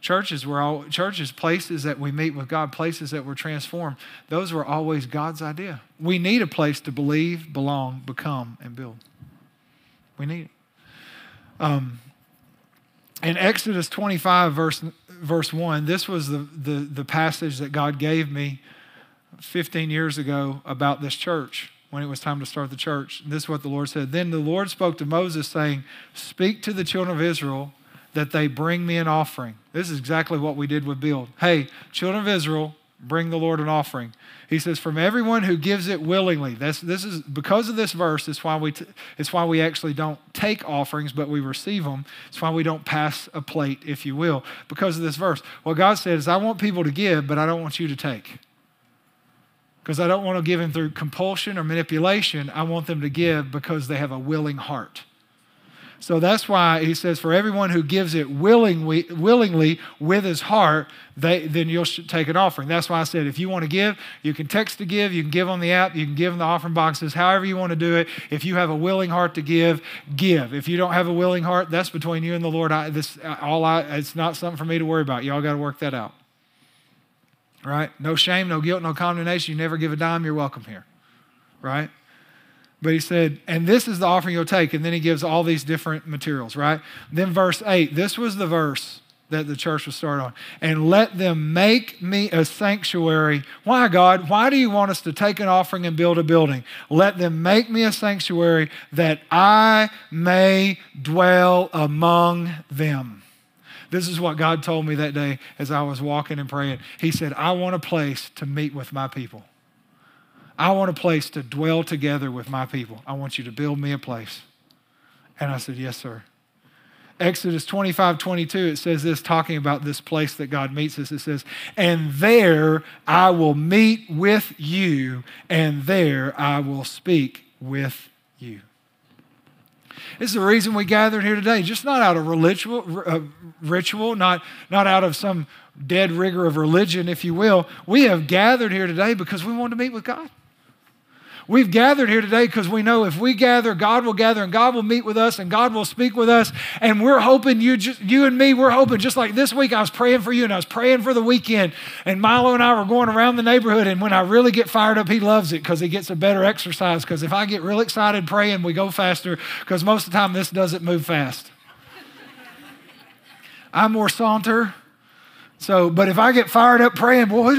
Churches were all churches, places that we meet with God, places that were transformed. Those were always God's idea. We need a place to believe, belong, become, and build. We need it. Um, in Exodus 25, verse, verse 1, this was the, the, the passage that God gave me 15 years ago about this church when it was time to start the church. This is what the Lord said. Then the Lord spoke to Moses, saying, Speak to the children of Israel that they bring me an offering. This is exactly what we did with Build. Hey, children of Israel, bring the Lord an offering. He says, from everyone who gives it willingly. That's, this is because of this verse. It's why we t- it's why we actually don't take offerings, but we receive them. It's why we don't pass a plate, if you will, because of this verse. What God said is, I want people to give, but I don't want you to take. Because I don't want to give them through compulsion or manipulation. I want them to give because they have a willing heart. So that's why he says, for everyone who gives it willingly, willingly with his heart, they, then you'll take an offering. That's why I said, if you want to give, you can text to give, you can give on the app, you can give in the offering boxes, however you want to do it. If you have a willing heart to give, give. If you don't have a willing heart, that's between you and the Lord. I, this, all I, it's not something for me to worry about. Y'all got to work that out. Right? No shame, no guilt, no condemnation. You never give a dime, you're welcome here. Right? But he said, and this is the offering you'll take. And then he gives all these different materials, right? Then verse 8, this was the verse that the church was started on. And let them make me a sanctuary. Why, God? Why do you want us to take an offering and build a building? Let them make me a sanctuary that I may dwell among them. This is what God told me that day as I was walking and praying. He said, I want a place to meet with my people. I want a place to dwell together with my people. I want you to build me a place. And I said, Yes, sir. Exodus 25, 22, it says this, talking about this place that God meets us. It says, And there I will meet with you, and there I will speak with you. This is the reason we gathered here today, just not out of ritual, uh, ritual not, not out of some dead rigor of religion, if you will. We have gathered here today because we want to meet with God. We've gathered here today because we know if we gather, God will gather and God will meet with us and God will speak with us. And we're hoping you, just, you and me, we're hoping just like this week, I was praying for you and I was praying for the weekend. And Milo and I were going around the neighborhood. And when I really get fired up, he loves it because he gets a better exercise. Because if I get real excited praying, we go faster because most of the time this doesn't move fast. I'm more saunter. So, but if I get fired up praying, boy,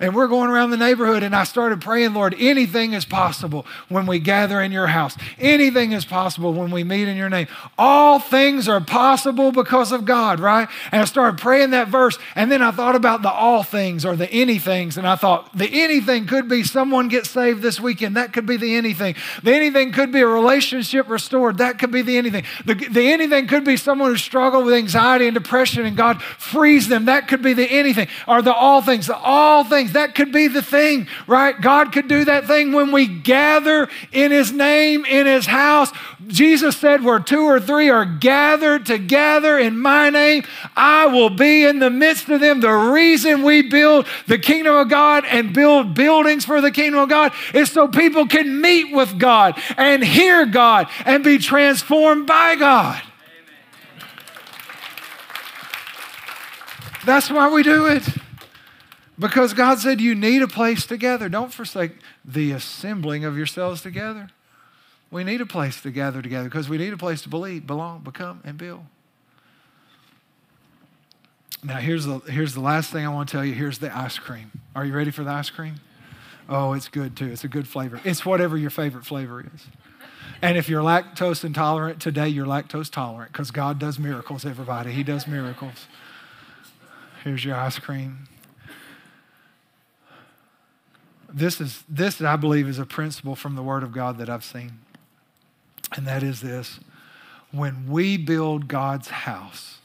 And we're going around the neighborhood, and I started praying, Lord, anything is possible when we gather in your house. Anything is possible when we meet in your name. All things are possible because of God, right? And I started praying that verse, and then I thought about the all things or the anythings, and I thought the anything could be someone gets saved this weekend. That could be the anything. The anything could be a relationship restored. That could be the anything. The, the anything could be someone who struggled with anxiety and depression, and God frees them. That could be the anything or the all things. The all things things. That could be the thing, right? God could do that thing when we gather in His name, in His house. Jesus said, Where two or three are gathered together in my name, I will be in the midst of them. The reason we build the kingdom of God and build buildings for the kingdom of God is so people can meet with God and hear God and be transformed by God. That's why we do it. Because God said you need a place together. Don't forsake the assembling of yourselves together. We need a place to gather together because we need a place to believe, belong, become, and build. Now, here's the, here's the last thing I want to tell you. Here's the ice cream. Are you ready for the ice cream? Oh, it's good too. It's a good flavor. It's whatever your favorite flavor is. And if you're lactose intolerant, today you're lactose tolerant because God does miracles, everybody. He does miracles. Here's your ice cream. This is this I believe is a principle from the Word of God that I've seen. And that is this. When we build God's house,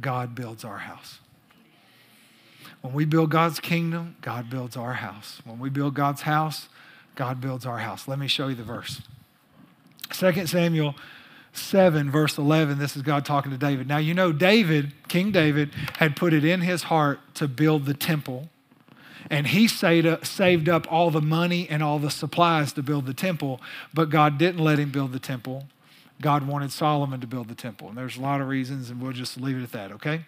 God builds our house. When we build God's kingdom, God builds our house. When we build God's house, God builds our house. Let me show you the verse. 2 Samuel 7, verse 11, this is God talking to David. Now, you know, David, King David, had put it in his heart to build the temple and he saved up all the money and all the supplies to build the temple, but God didn't let him build the temple. God wanted Solomon to build the temple. And there's a lot of reasons, and we'll just leave it at that, okay?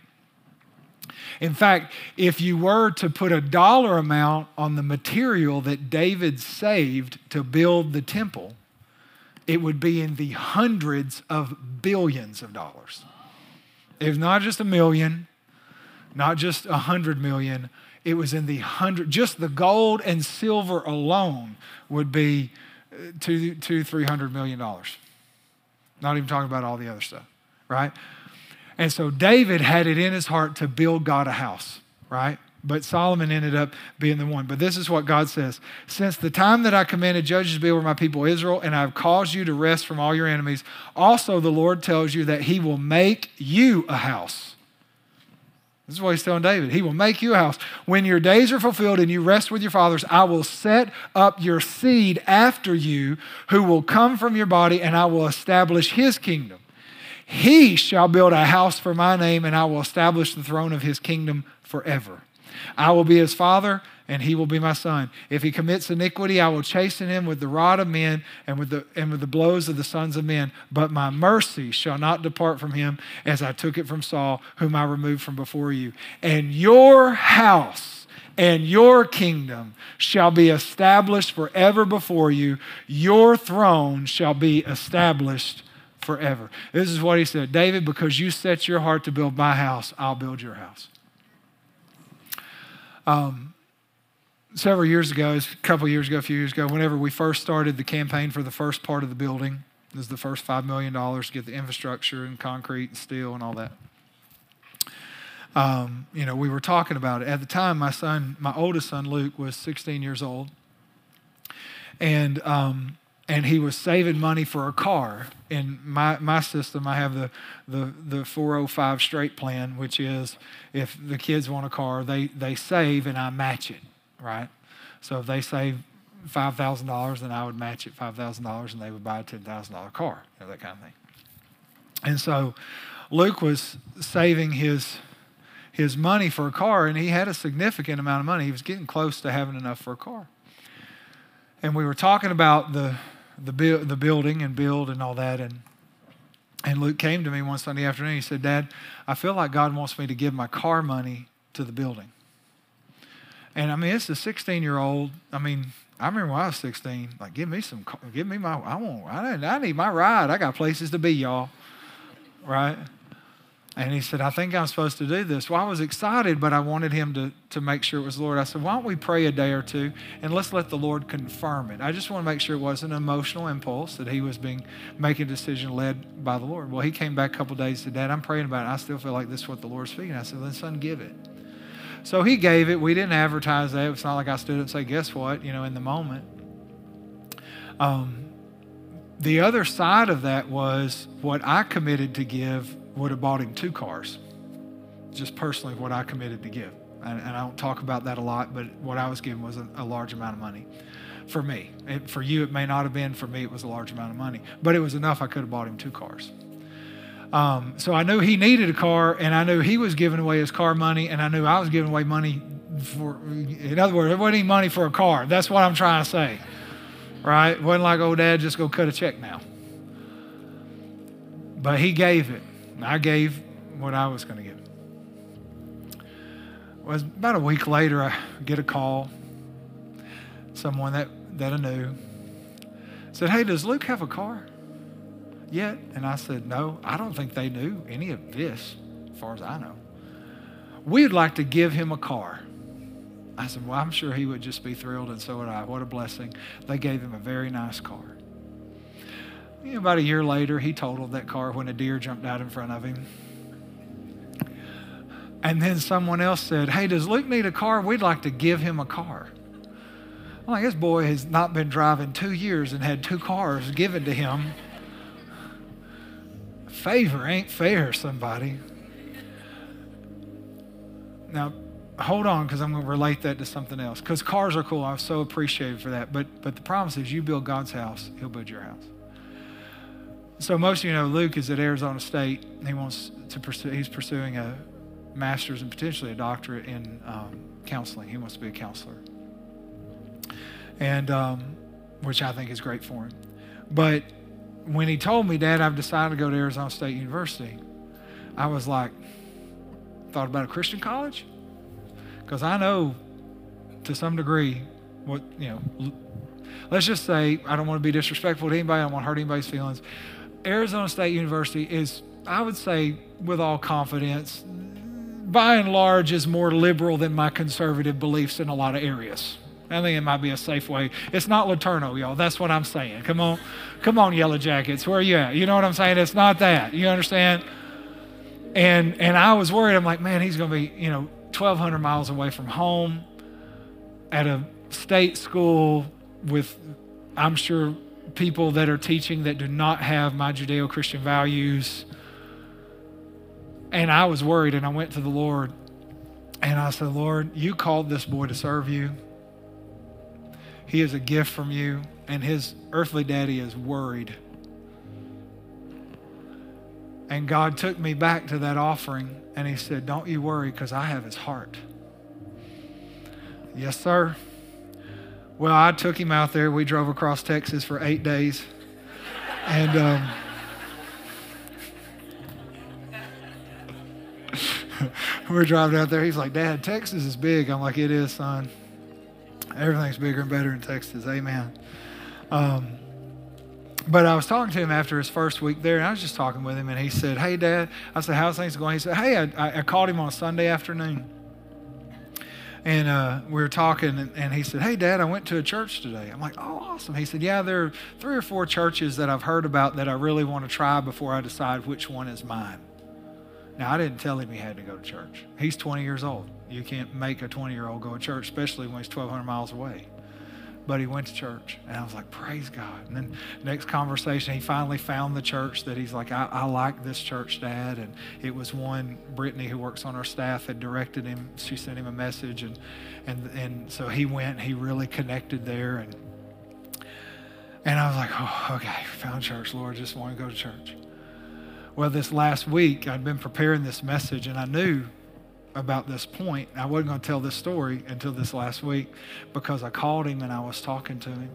In fact, if you were to put a dollar amount on the material that David saved to build the temple, it would be in the hundreds of billions of dollars. If not just a million, not just a hundred million, it was in the hundred, just the gold and silver alone would be uh, two, two, three hundred million dollars. Not even talking about all the other stuff, right? And so David had it in his heart to build God a house, right? But Solomon ended up being the one. But this is what God says Since the time that I commanded judges to be over my people Israel, and I've caused you to rest from all your enemies, also the Lord tells you that he will make you a house this is what he's telling David. He will make you a house. When your days are fulfilled and you rest with your fathers, I will set up your seed after you, who will come from your body, and I will establish his kingdom. He shall build a house for my name, and I will establish the throne of his kingdom forever. I will be his father, and he will be my son. If he commits iniquity, I will chasten him with the rod of men and with the, and with the blows of the sons of men. But my mercy shall not depart from him as I took it from Saul, whom I removed from before you. And your house and your kingdom shall be established forever before you. Your throne shall be established forever. This is what he said David, because you set your heart to build my house, I'll build your house. Um, several years ago, a couple years ago, a few years ago, whenever we first started the campaign for the first part of the building, this is the first $5 million to get the infrastructure and concrete and steel and all that. Um, you know, we were talking about it. At the time, my son, my oldest son, Luke, was 16 years old. And, um, and he was saving money for a car. In my, my system, I have the, the, the 405 straight plan, which is if the kids want a car, they, they save and I match it right? So if they save $5,000, then I would match it $5,000 and they would buy a $10,000 car, you know, that kind of thing. And so Luke was saving his, his money for a car, and he had a significant amount of money. He was getting close to having enough for a car. And we were talking about the, the, bu- the building and build and all that, and and Luke came to me one Sunday afternoon. He said, Dad, I feel like God wants me to give my car money to the building. And I mean, it's a 16 year old. I mean, I remember when I was 16, like, give me some, give me my, I want, I, I need my ride. I got places to be, y'all. Right? And he said, I think I'm supposed to do this. Well, I was excited, but I wanted him to, to make sure it was Lord. I said, Why don't we pray a day or two and let's let the Lord confirm it? I just want to make sure it wasn't an emotional impulse that he was being making a decision led by the Lord. Well, he came back a couple days to Dad, I'm praying about it. I still feel like this is what the Lord's speaking. I said, Then, son, give it. So he gave it. We didn't advertise that. It's not like I stood and say, Guess what? You know, in the moment. Um, the other side of that was what I committed to give would have bought him two cars. Just personally, what I committed to give. And, and I don't talk about that a lot, but what I was given was a, a large amount of money for me. It, for you, it may not have been. For me, it was a large amount of money. But it was enough I could have bought him two cars. Um, so I knew he needed a car, and I knew he was giving away his car money, and I knew I was giving away money for, in other words, there wasn't any money for a car. That's what I'm trying to say. Right? It wasn't like, oh, dad, just go cut a check now. But he gave it. I gave what I was going to give. It was about a week later, I get a call. Someone that, that I knew said, Hey, does Luke have a car yet? And I said, No, I don't think they knew any of this, as far as I know. We'd like to give him a car. I said, Well, I'm sure he would just be thrilled, and so would I. What a blessing. They gave him a very nice car. You know, about a year later, he totaled that car when a deer jumped out in front of him. And then someone else said, Hey, does Luke need a car? We'd like to give him a car. I'm like, this boy has not been driving two years and had two cars given to him. Favor ain't fair, somebody. Now, hold on because I'm going to relate that to something else. Because cars are cool. I'm so appreciated for that. But, but the promise is you build God's house, He'll build your house. So most of you know Luke is at Arizona State. He wants to pursue. He's pursuing a master's and potentially a doctorate in um, counseling. He wants to be a counselor, and um, which I think is great for him. But when he told me, Dad, I've decided to go to Arizona State University, I was like, thought about a Christian college, because I know to some degree what you know. Let's just say I don't want to be disrespectful to anybody. I don't want to hurt anybody's feelings. Arizona State University is, I would say, with all confidence, by and large, is more liberal than my conservative beliefs in a lot of areas. I think it might be a safe way. It's not LeTourneau, y'all. That's what I'm saying. Come on, come on, Yellow Jackets. Where are you at? You know what I'm saying? It's not that. You understand? And and I was worried. I'm like, man, he's going to be, you know, 1,200 miles away from home, at a state school with, I'm sure, people that are teaching that do not have my Judeo Christian values. And I was worried, and I went to the Lord and I said, Lord, you called this boy to serve you. He is a gift from you, and his earthly daddy is worried. And God took me back to that offering, and He said, Don't you worry, because I have his heart. Yes, sir. Well, I took him out there. We drove across Texas for eight days. And um, we're driving out there. He's like, Dad, Texas is big. I'm like, It is, son. Everything's bigger and better in Texas. Amen. Um, but I was talking to him after his first week there, and I was just talking with him, and he said, Hey, Dad. I said, How's things going? He said, Hey, I, I called him on Sunday afternoon and uh, we were talking, and, and, he said, Hey, Dad, I went to a church today. I'm like, Oh, awesome. He said, Yeah, there are three or four churches that I've heard about that I really want to try before I decide which one is mine. Now, I didn't tell him he had to go to church. He's 20 years old. You can't make a 20 year old go to church, especially when he's 1,200 miles away but he went to church. And I was like, praise God. And then next conversation, he finally found the church that he's like, I, I like this church, Dad. And it was one, Brittany, who works on our staff, had directed him. She sent him a message. And, and, and so he went, he really connected there. And, and I was like, oh, okay, found church, Lord, just want to go to church. Well, this last week, I'd been preparing this message, and I knew about this point. I wasn't going to tell this story until this last week because I called him and I was talking to him.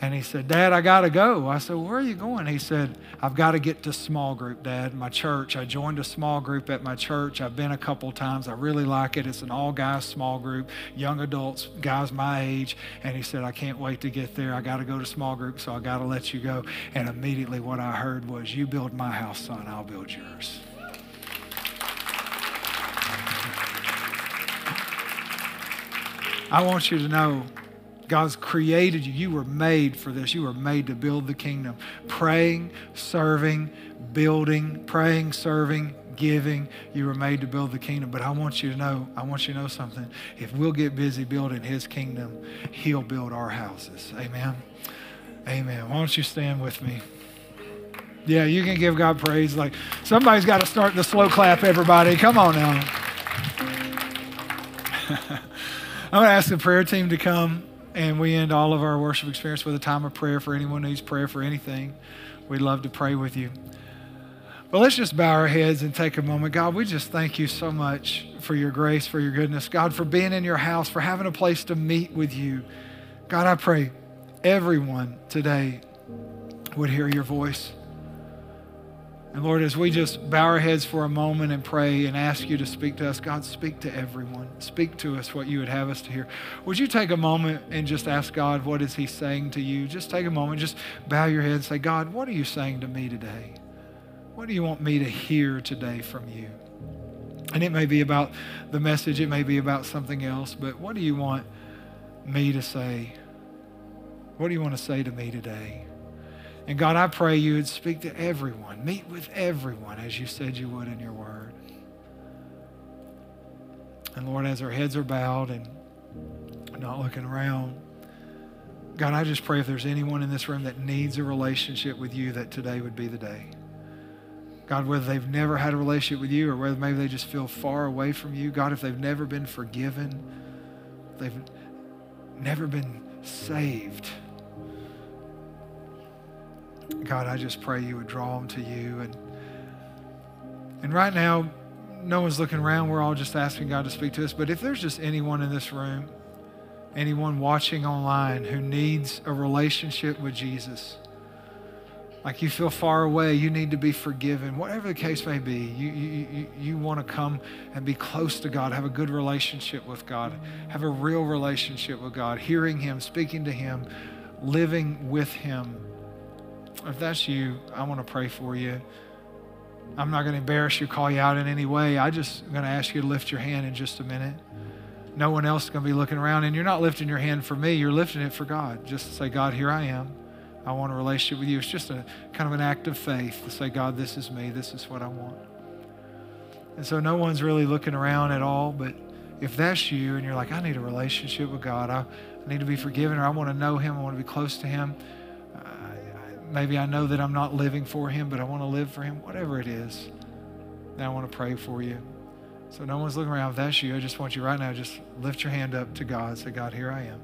And he said, Dad, I got to go. I said, Where are you going? He said, I've got to get to small group, Dad, my church. I joined a small group at my church. I've been a couple times. I really like it. It's an all guys small group, young adults, guys my age. And he said, I can't wait to get there. I got to go to small group, so I got to let you go. And immediately what I heard was, You build my house, son, I'll build yours. I want you to know God's created you. You were made for this. You were made to build the kingdom. Praying, serving, building, praying, serving, giving. You were made to build the kingdom. But I want you to know, I want you to know something. If we'll get busy building his kingdom, he'll build our houses. Amen. Amen. Why don't you stand with me? Yeah, you can give God praise. Like somebody's got to start the slow clap, everybody. Come on now. I'm going to ask the prayer team to come, and we end all of our worship experience with a time of prayer for anyone who needs prayer for anything. We'd love to pray with you. But let's just bow our heads and take a moment. God, we just thank you so much for your grace, for your goodness. God, for being in your house, for having a place to meet with you. God, I pray everyone today would hear your voice. And Lord, as we just bow our heads for a moment and pray and ask you to speak to us, God, speak to everyone. Speak to us what you would have us to hear. Would you take a moment and just ask God, what is He saying to you? Just take a moment, just bow your head and say, God, what are you saying to me today? What do you want me to hear today from you? And it may be about the message, it may be about something else, but what do you want me to say? What do you want to say to me today? And God, I pray you would speak to everyone, meet with everyone as you said you would in your word. And Lord, as our heads are bowed and not looking around, God, I just pray if there's anyone in this room that needs a relationship with you, that today would be the day. God, whether they've never had a relationship with you or whether maybe they just feel far away from you, God, if they've never been forgiven, they've never been saved. God, I just pray you would draw them to you. And, and right now, no one's looking around. We're all just asking God to speak to us. But if there's just anyone in this room, anyone watching online who needs a relationship with Jesus, like you feel far away, you need to be forgiven, whatever the case may be, you, you, you, you want to come and be close to God, have a good relationship with God, have a real relationship with God, hearing Him, speaking to Him, living with Him. If that's you, I want to pray for you. I'm not going to embarrass you, call you out in any way. I just going to ask you to lift your hand in just a minute. No one else is going to be looking around, and you're not lifting your hand for me, you're lifting it for God. Just to say, God, here I am. I want a relationship with you. It's just a kind of an act of faith to say, God, this is me. This is what I want. And so no one's really looking around at all. But if that's you and you're like, I need a relationship with God, I, I need to be forgiven, or I want to know Him, I want to be close to Him. Maybe I know that I'm not living for Him, but I want to live for Him. Whatever it is, then I want to pray for you. So no one's looking around. If that's you, I just want you right now, just lift your hand up to God. Say, God, here I am.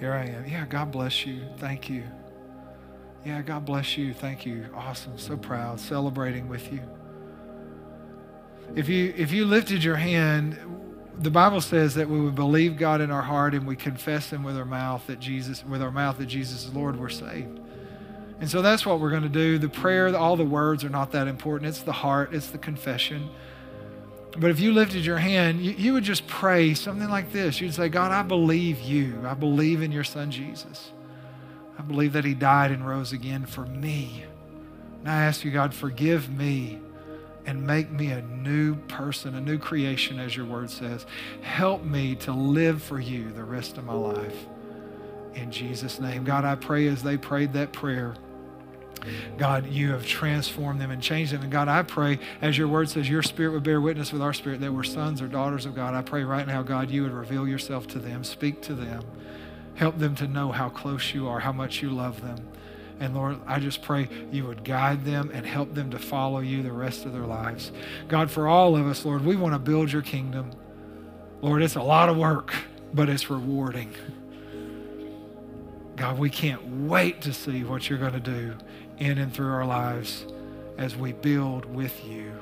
Here I am. Yeah, God bless you. Thank you. Yeah, God bless you. Thank you. Awesome. So proud. Celebrating with you. If you if you lifted your hand, the Bible says that we would believe God in our heart and we confess him with our mouth that Jesus with our mouth that Jesus is Lord, we're saved. And so that's what we're going to do. The prayer, all the words are not that important. It's the heart, it's the confession. But if you lifted your hand, you, you, would just pray something like this. You'd say, God, I believe you. I believe in your son Jesus. I believe that he died and rose again for me. And I ask you, God, forgive me and make me a new person, a new creation, as your word says. Help me to live for you the rest of my life. In Jesus' name. God, I pray as they prayed that prayer. God, you have transformed them and changed them. And God, I pray, as your word says, your spirit would bear witness with our spirit that we're sons or daughters of God. I pray right now, God, you would reveal yourself to them, speak to them, help them to know how close you are, how much you love them. And Lord, I just pray you would guide them and help them to follow you the rest of their lives. God, for all of us, Lord, we want to build your kingdom. Lord, it's a lot of work, but it's rewarding. God, we can't wait to see what you're going to do in and through our lives as we build with you.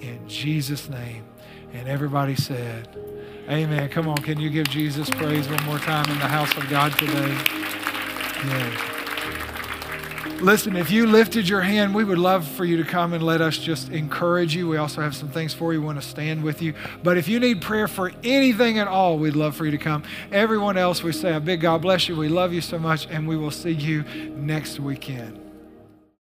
In Jesus' name. And everybody said, Amen. Come on, can you give Jesus praise one more time in the house of God today? Yeah. Listen, if you lifted your hand, we would love for you to come and let us just encourage you. We also have some things for you. We want to stand with you. But if you need prayer for anything at all, we'd love for you to come. Everyone else, we say a big God bless you. We love you so much, and we will see you next weekend.